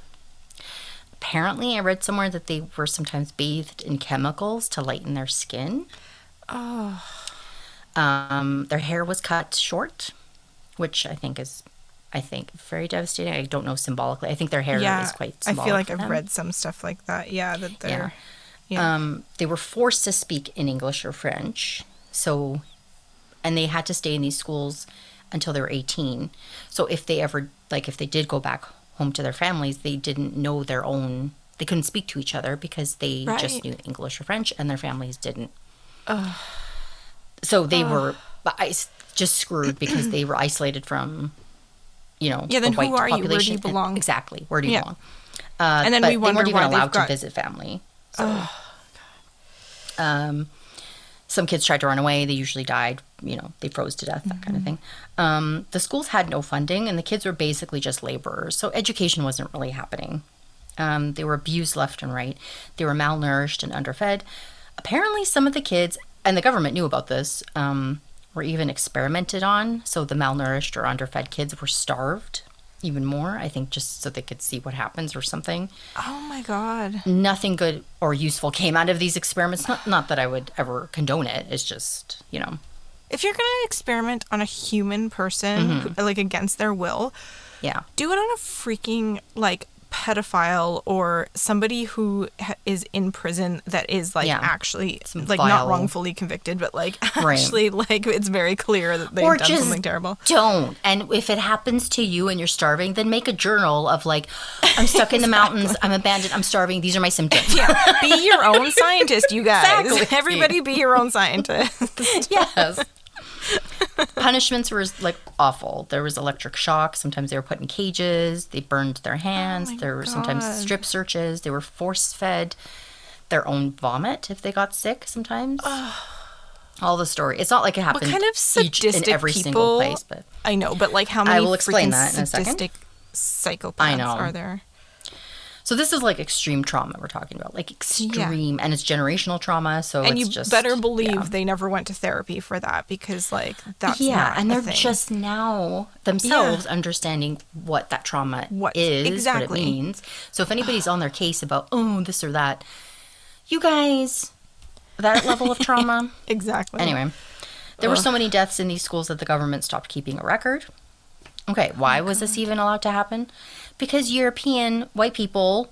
Apparently, I read somewhere that they were sometimes bathed in chemicals to lighten their skin. oh Um, their hair was cut short, which I think is, I think, very devastating. I don't know symbolically. I think their hair yeah, is quite I feel like I've them. read some stuff like that. Yeah, that they're yeah. Um, they were forced to speak in English or French. So, and they had to stay in these schools until they were 18. So if they ever, like, if they did go back home to their families, they didn't know their own, they couldn't speak to each other because they just knew English or French and their families didn't. So they were just screwed because they were isolated from, you know, Yeah, then the who white are you? Where do you population. And- belong? exactly. Where do you Yeah. belong? Uh, And then we wonder they weren't even allowed got- to visit family. So. Um, some kids tried to run away. They usually died. You know, they froze to death, that kind of thing. Um, the schools had no funding, and the kids were basically just laborers. So education wasn't really happening. Um, they were abused left and right. They were malnourished and underfed. Apparently, some of the kids, and the government knew about this, um, were even experimented on. So the malnourished or underfed kids were starved even more, I think, just so they could see what happens or something. Oh my god. Nothing good or useful came out of these experiments. Not, not that I would ever condone it. It's just, you know, If you're gonna experiment on a human person, Mm-hmm. like against their will, yeah. do it on a freaking like pedophile or somebody who ha- is in prison that is like Yeah. actually Some like vile- not wrongfully convicted, but like Right. actually like it's very clear that they've or done something terrible. don't. And if it happens to you and you're starving, then make a journal of like, I'm stuck in the mountains, I'm abandoned, I'm starving. These are my symptoms. Yeah, be your own scientist, you guys. Exactly. Everybody, be your own scientist. yes. Punishments were like awful. There was electric shock. Sometimes they were put in cages. They burned their hands. Oh there were sometimes strip searches. They were force fed their own vomit if they got sick. Sometimes. All the story. It's not like it happened kind of each in sadistic every single people- place, but I know, but like how many I will explain freaking that in a second. sadistic psychopaths I know. are there? So this is like extreme trauma we're talking about, like extreme, and it's generational trauma. So And it's you just better believe yeah. they never went to therapy for that because like that's yeah, and they're thing. just now themselves understanding what that trauma What- is, exactly. what it means. So if anybody's on their case about oh this or that, you guys, that level of trauma. exactly Anyway, there were so many deaths in these schools that the government stopped keeping a record. Okay, why was this even allowed to happen? Because European white people,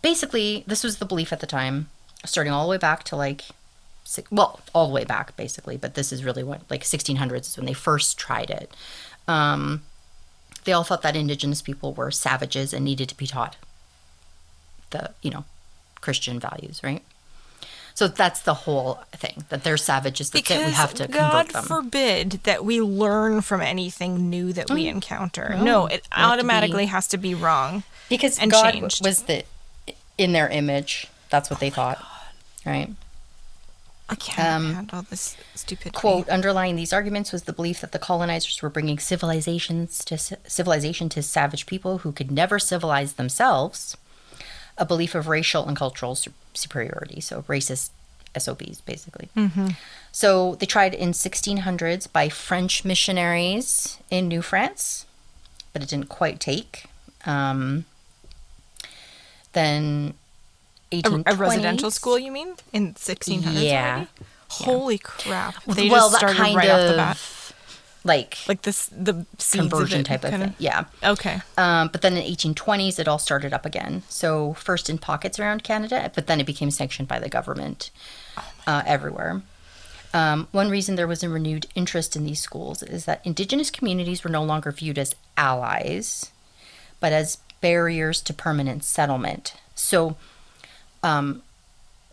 basically, this was the belief at the time, starting all the way back to like, well, all the way back basically, but this is really what, like 1600s is when they first tried it. Um, they all thought that indigenous people were savages and needed to be taught the, you know, Christian values, right? So that's the whole thing that they're savages. That's it. because We have to God convert them. forbid that we learn from anything new that we encounter. No, it have to automatically be- has to be wrong. because and God changed. was the in their image. That's Oh what they thought, right? I can't Um, handle this stupid Quote: Underlying these arguments was the belief that the colonizers were bringing civilizations to civilization to savage people who could never civilize themselves. A belief of racial and cultural su- superiority, so racist SOBs, basically. So they tried in 1600s by French missionaries in New France, but it didn't quite take. Um, then A, 1820s. a residential school, you mean? In 1600s Yeah. already? Holy crap. They well, just that started kind right of off the bat. Like Like this, the conversion of type of thing. Yeah. Okay. Um, but then in 1820s, it all started up again. So first in pockets around Canada, but then it became sanctioned by the government uh, everywhere. Um, one reason there was a renewed interest in these schools is that Indigenous communities were no longer viewed as allies, but as barriers to permanent settlement. So um,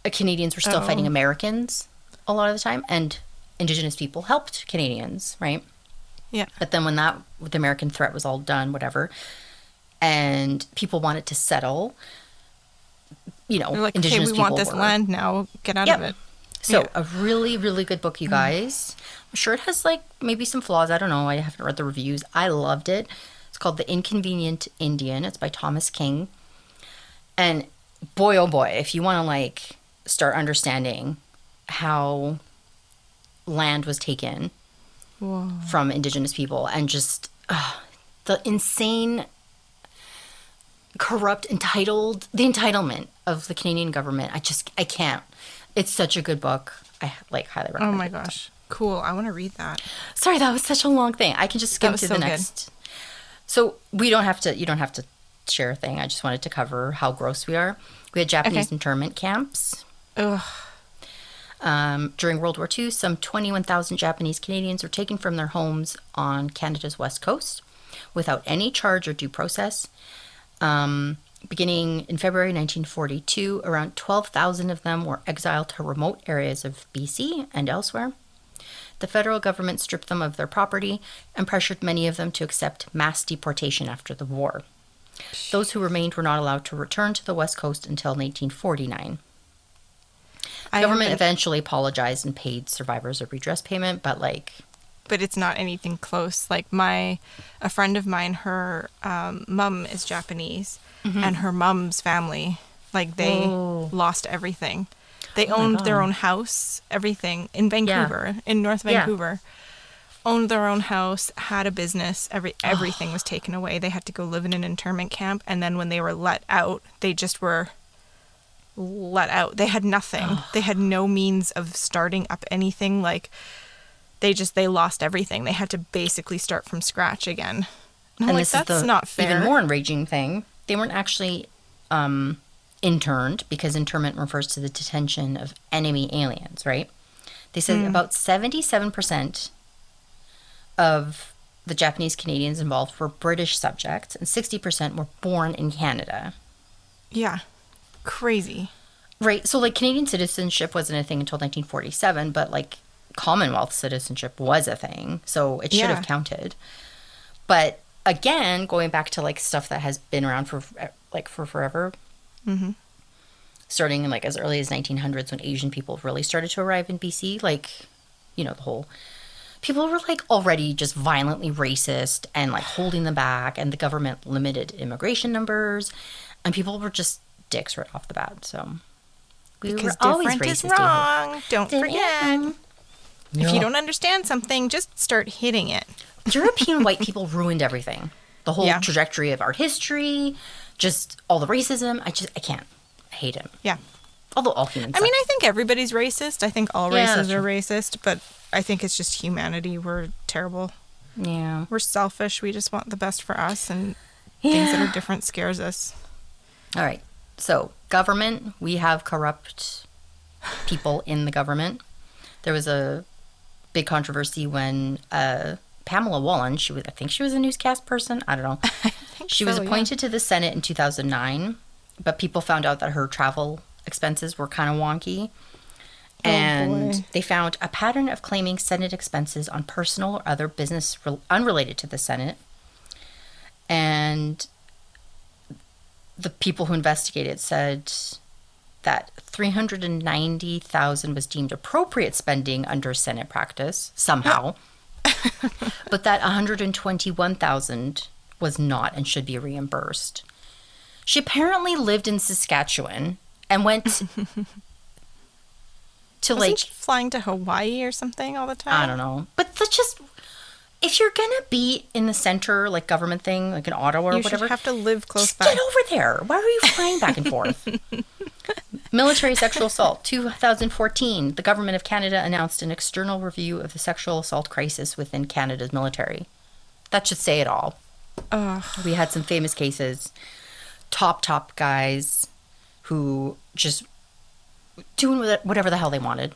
Canadians were still fighting Oh. Americans a lot of the time, and Indigenous people helped Canadians, right? Yeah. But then when that the American threat was all done, whatever, and people wanted to settle, you know, They're like, indigenous we people want this were- land now. Get out Yep. of it. So Yeah. a really, really good book, you mm-hmm. guys. I'm sure it has like maybe some flaws. I don't know. I haven't read the reviews. I loved it. It's called The Inconvenient Indian. It's by Thomas King. And boy, oh boy, if you want to like start understanding how land was taken Whoa. from indigenous people and just uh, the insane corrupt entitled the entitlement of the canadian government i just i can't it's such a good book i like highly recommend it Oh my it. gosh. Cool. I want to read that. sorry that was such a long thing i can just was to so the good. next so we don't have to you don't have to share a thing i just wanted to cover how gross we are we had japanese Okay. internment camps Ugh. Um, during World War II, some 21,000 Japanese Canadians were taken from their homes on Canada's west coast without any charge or due process. Um, beginning in February 1942, around 12,000 of them were exiled to remote areas of BC and elsewhere. The federal government stripped them of their property and pressured many of them to accept mass deportation after the war. Those who remained were not allowed to return to the west coast until 1949. I Government eventually apologized and paid survivors a redress payment, but like, but it's not anything close. Like my, a friend of mine, her um, mum is Japanese, and her mom's family, like they Whoa. lost everything. They Oh owned their own house, everything in Vancouver, in North Yeah. Vancouver. Owned their own house, had a business. Every everything was taken away. They had to go live in an internment camp, and then when they were let out, they just were let out. They had nothing. they had no means of starting up anything. Like they just they lost everything. They had to basically start from scratch again. And and like, this that's is the not fair. even more enraging thing. They weren't actually um, interned because internment refers to the detention of enemy aliens, right? They said about 77% of the Japanese Canadians involved were British subjects and 60% were born in Canada. Yeah, crazy. Right. So, like, Canadian citizenship wasn't a thing until 1947, but like Commonwealth citizenship was a thing. So it should Yeah. have counted. But again, going back to like stuff that has been around for like for forever, Mm-hmm. starting in like as early as 1900s when Asian people really started to arrive in BC, like, you know, the whole people were like already just violently racist and like holding them back, and the government limited immigration numbers, and people were just dicks right off the bat. So we Because were always different is racist. here. wrong. Don't Different. forget. If Yeah. you don't understand something, just start hitting it. European white people ruined everything. The whole Yeah. trajectory of art history, just all the racism. I just I can't. I hate him. Yeah. Although all humans. I mean, I think everybody's racist. I think all Yeah, races that's are true. racist, but I think it's just humanity. We're terrible. yeah. We're selfish. We just want the best for us, and things that are different scares us. All right. So, government, we have corrupt people in the government. There was a big controversy when uh, Pamela Wallin, she was, I think she was a newscast person. I don't know. she was so, yeah. appointed to the Senate in 2009, but people found out that her travel expenses were kind of wonky. And boy. they found a pattern of claiming Senate expenses on personal or other business re- unrelated to the Senate. And the people who investigated said that 390,000 was deemed appropriate spending under Senate practice somehow. but that 121,000 was not and should be reimbursed. She apparently lived in Saskatchewan and went to Wasn't like she flying to Hawaii or something all the time? I don't know. But that's just if you're gonna be in the center, like government thing, like in Ottawa or You whatever, should have to live close just by. get over there. Why are you flying back and forth? Military sexual assault. 2014, the government of Canada announced an external review of the sexual assault crisis within Canada's military. That should say it all. Ugh. We had some famous cases, top top guys who just doing whatever the hell they wanted.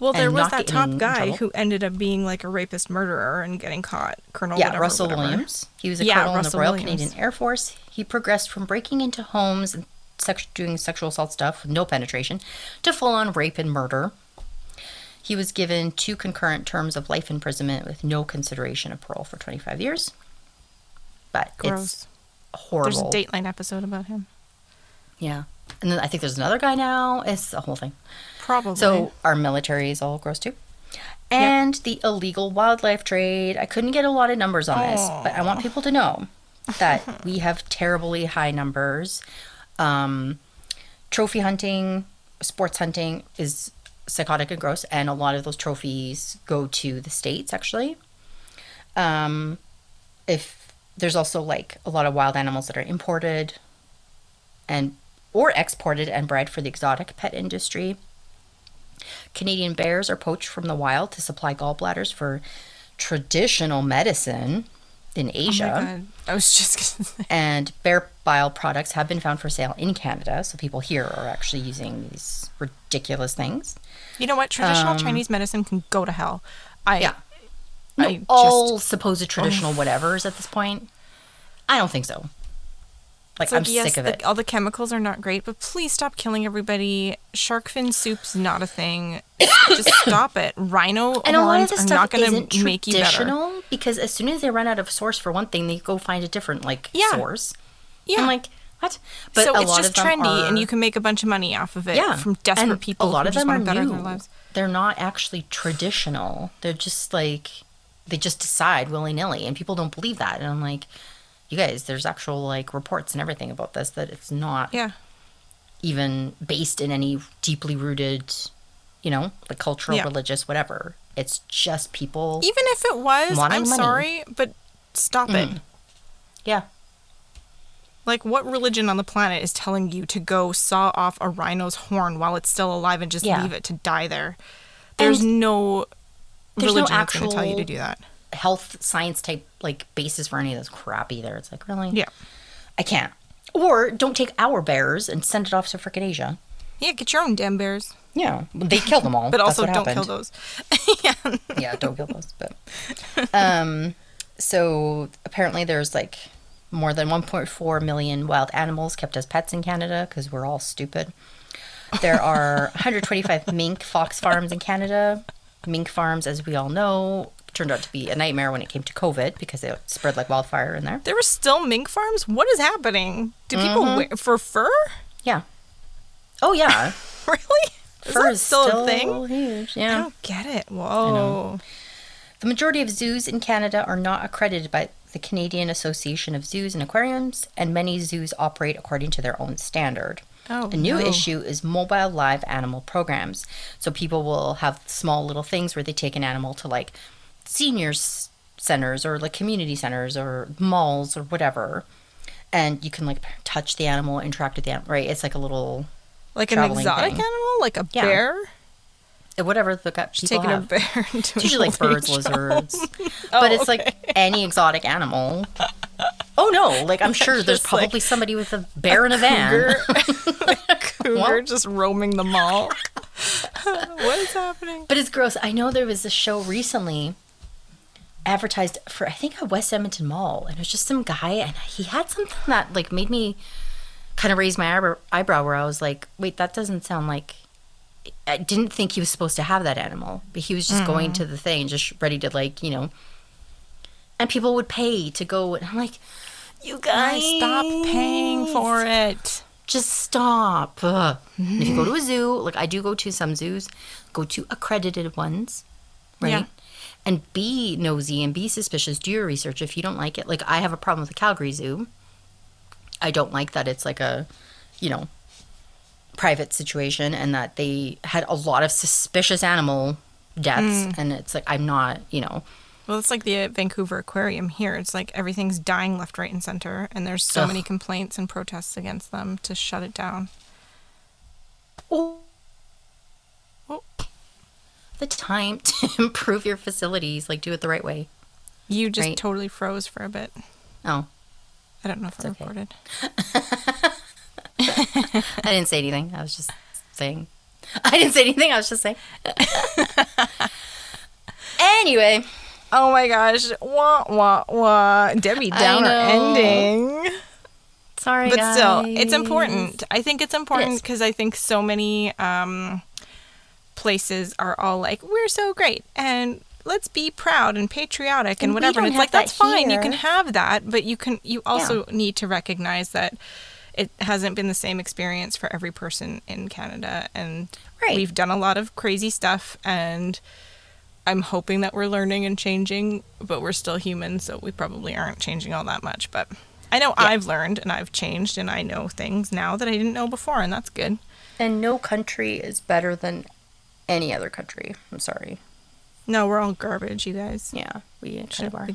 Well, there was that top guy who ended up being like a rapist murderer and getting caught. Colonel yeah, whatever, Russell whatever. Williams. He was a Yeah, colonel in the Royal Williams. Canadian Air Force. He progressed from breaking into homes and sex- doing sexual assault stuff with no penetration to full on rape and murder. He was given two concurrent terms of life imprisonment with no consideration of parole for 25 years. But it's horrible. There's a Dateline episode about him. Yeah. And then I think there's another guy now. It's a whole thing. Probably. So our military is all gross too. And the illegal wildlife trade. I couldn't get a lot of numbers on this, but I want people to know that we have terribly high numbers. Um, trophy hunting, sports hunting is psychotic and gross, and a lot of those trophies go to the states actually. Um, if there's also like a lot of wild animals that are imported and or exported and bred for the exotic pet industry. Canadian bears are poached from the wild to supply gallbladders for traditional medicine in oh my Asia. God. I was just and bear bile products have been found for sale in Canada. So people here are actually using these ridiculous things. You know what? Traditional Chinese medicine can go to hell. I Um, Yeah. I No, just all supposed traditional whatevers at this point. I don't think so. Like, It's I'm yes, sick of the- it. all the chemicals are not great, but please stop killing everybody. Shark fin soup's not a thing. Just stop it. Rhino And a lot of this stuff not going isn't to make you better. traditional because as soon as they run out of source for one thing, they go find a different like Yeah. source. Yeah. I'm like, What? But so a it's lot just of them trendy, and you can make a bunch of money off of it yeah from desperate and people A lot who of just them are want to better new. They're not actually traditional. They're just like they just decide willy nilly, and people don't believe that. And I'm like, you guys, there's actual like reports and everything about this that it's not Yeah. even based in any deeply rooted, you know, like cultural, Yeah. religious, whatever. It's just people. Even if it was, I'm money. sorry, but stop it. Mm. yeah. Like, what religion on the planet is telling you to go saw off a rhino's horn while it's still alive and just Yeah. leave it to die there? There's no there's no religion that's going to tell you to do that. Health science type like basis for any of this crap either. It's like really, Yeah. I can't. Or don't take our bears and send it off to frickin' Asia. Yeah, get your own damn bears. Yeah, they kill them all. But That's also don't happened. kill those. yeah. yeah, don't kill those. But um, so apparently there's like more than 1.4 million wild animals kept as pets in Canada because we're all stupid. There are 125 mink fox farms in Canada. Mink farms, as we all know, turned out to be a nightmare when it came to COVID because it spread like wildfire in there. There were still mink farms? What is happening? Do people Mm-hmm. wear for fur? Yeah. Oh yeah, Really? Is fur that is still, a thing? Huge. I Yeah. don't get it. Whoa. The majority of zoos in Canada are not accredited by the Canadian Association of Zoos and Aquariums, and many zoos operate according to their own standard. Oh, a new no. issue is mobile live animal programs. So people will have small little things where they take an animal to like seniors centers or like community centers or malls or whatever. And you can like touch the animal, interact with the animal, right? It's like a little Like an exotic thing. animal? Like a Yeah. bear? Uh, whatever the got people Taking a bear into It's usually like birds, lizards. Oh, but it's oh, okay. like any exotic animal. Oh no, like I'm sure there's Just like probably somebody with a bear in a van. cougar, cougar just roaming the mall. what is happening? But it's gross. I know there was a show recently advertised for I think a West Edmonton Mall, and it was just some guy, and he had something that like made me kind of raise my eyebrow, where I was like, wait, that doesn't sound like. I didn't think he was supposed to have that animal, but he was just going mm. to the thing, just ready to like you know. And people would pay to go, and I'm like, you guys, Stop paying for it. just stop. And If you go to a mm. zoo, like I do go to some zoos, go to accredited ones, right? Yeah. And be nosy and be suspicious. Do your research. If you don't like it, like I have a problem with the Calgary Zoo. I don't like that it's like a, you know, private situation and that they had a lot of suspicious animal deaths. And it's like, I'm not, you know, Well, it's like the uh, Vancouver Aquarium here. It's like everything's dying left, right, and center, and there's so Ugh. many complaints and protests against them to shut it down. oh, Oh. The time to improve your facilities, like do it the right way. You just Right. totally froze for a bit. Oh, I don't know if I okay. recorded. I didn't say anything. I was just saying. I didn't say anything. I was just saying. anyway, Oh my gosh. Wah, wah, wah. Debbie Downer ending. sorry, But still, it's important. I think it's important because I think so many um, places are all like, we're so great and let's be proud and patriotic and, And whatever. And it's like, that that's fine. You can have that, but you can, you also need to recognize that it hasn't been the same experience for every person in Canada. And Right. we've done a lot of crazy stuff and I'm hoping that we're learning and changing, but we're still human, so we probably aren't changing all that much. But I know I've learned and I've changed and I know things now that I didn't know before, and that's good. And no country is better than any other country. I'm sorry. No, we're all garbage, you guys. Yeah, we kind Should of are.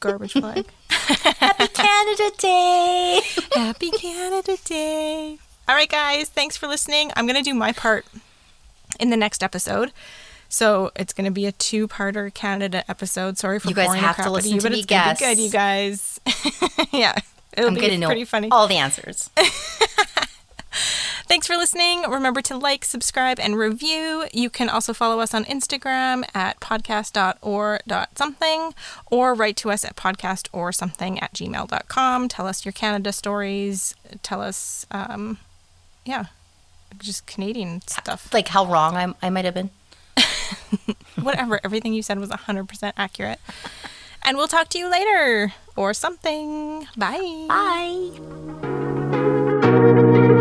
garbage flag. Happy Canada Day. Happy Canada Day. All right, guys, thanks for listening. I'm going to do my part in the next episode. So it's going to be a two-parter Canada episode. Sorry for You guys boring have to crap out of listen you, to but me it's gonna be good, you guys. yeah, it'll I'm be gonna know pretty funny. all the answers. Thanks for listening. Remember to like, subscribe, and review. You can also follow us on Instagram at podcast.or.something or write to us at podcastorSomething at gmail.com. Tell us your Canada stories. Tell us, um, yeah, just Canadian stuff. Like how wrong I, I might have been. Whatever. Everything you said was 100% accurate. And we'll talk to you later or something. Bye. Bye.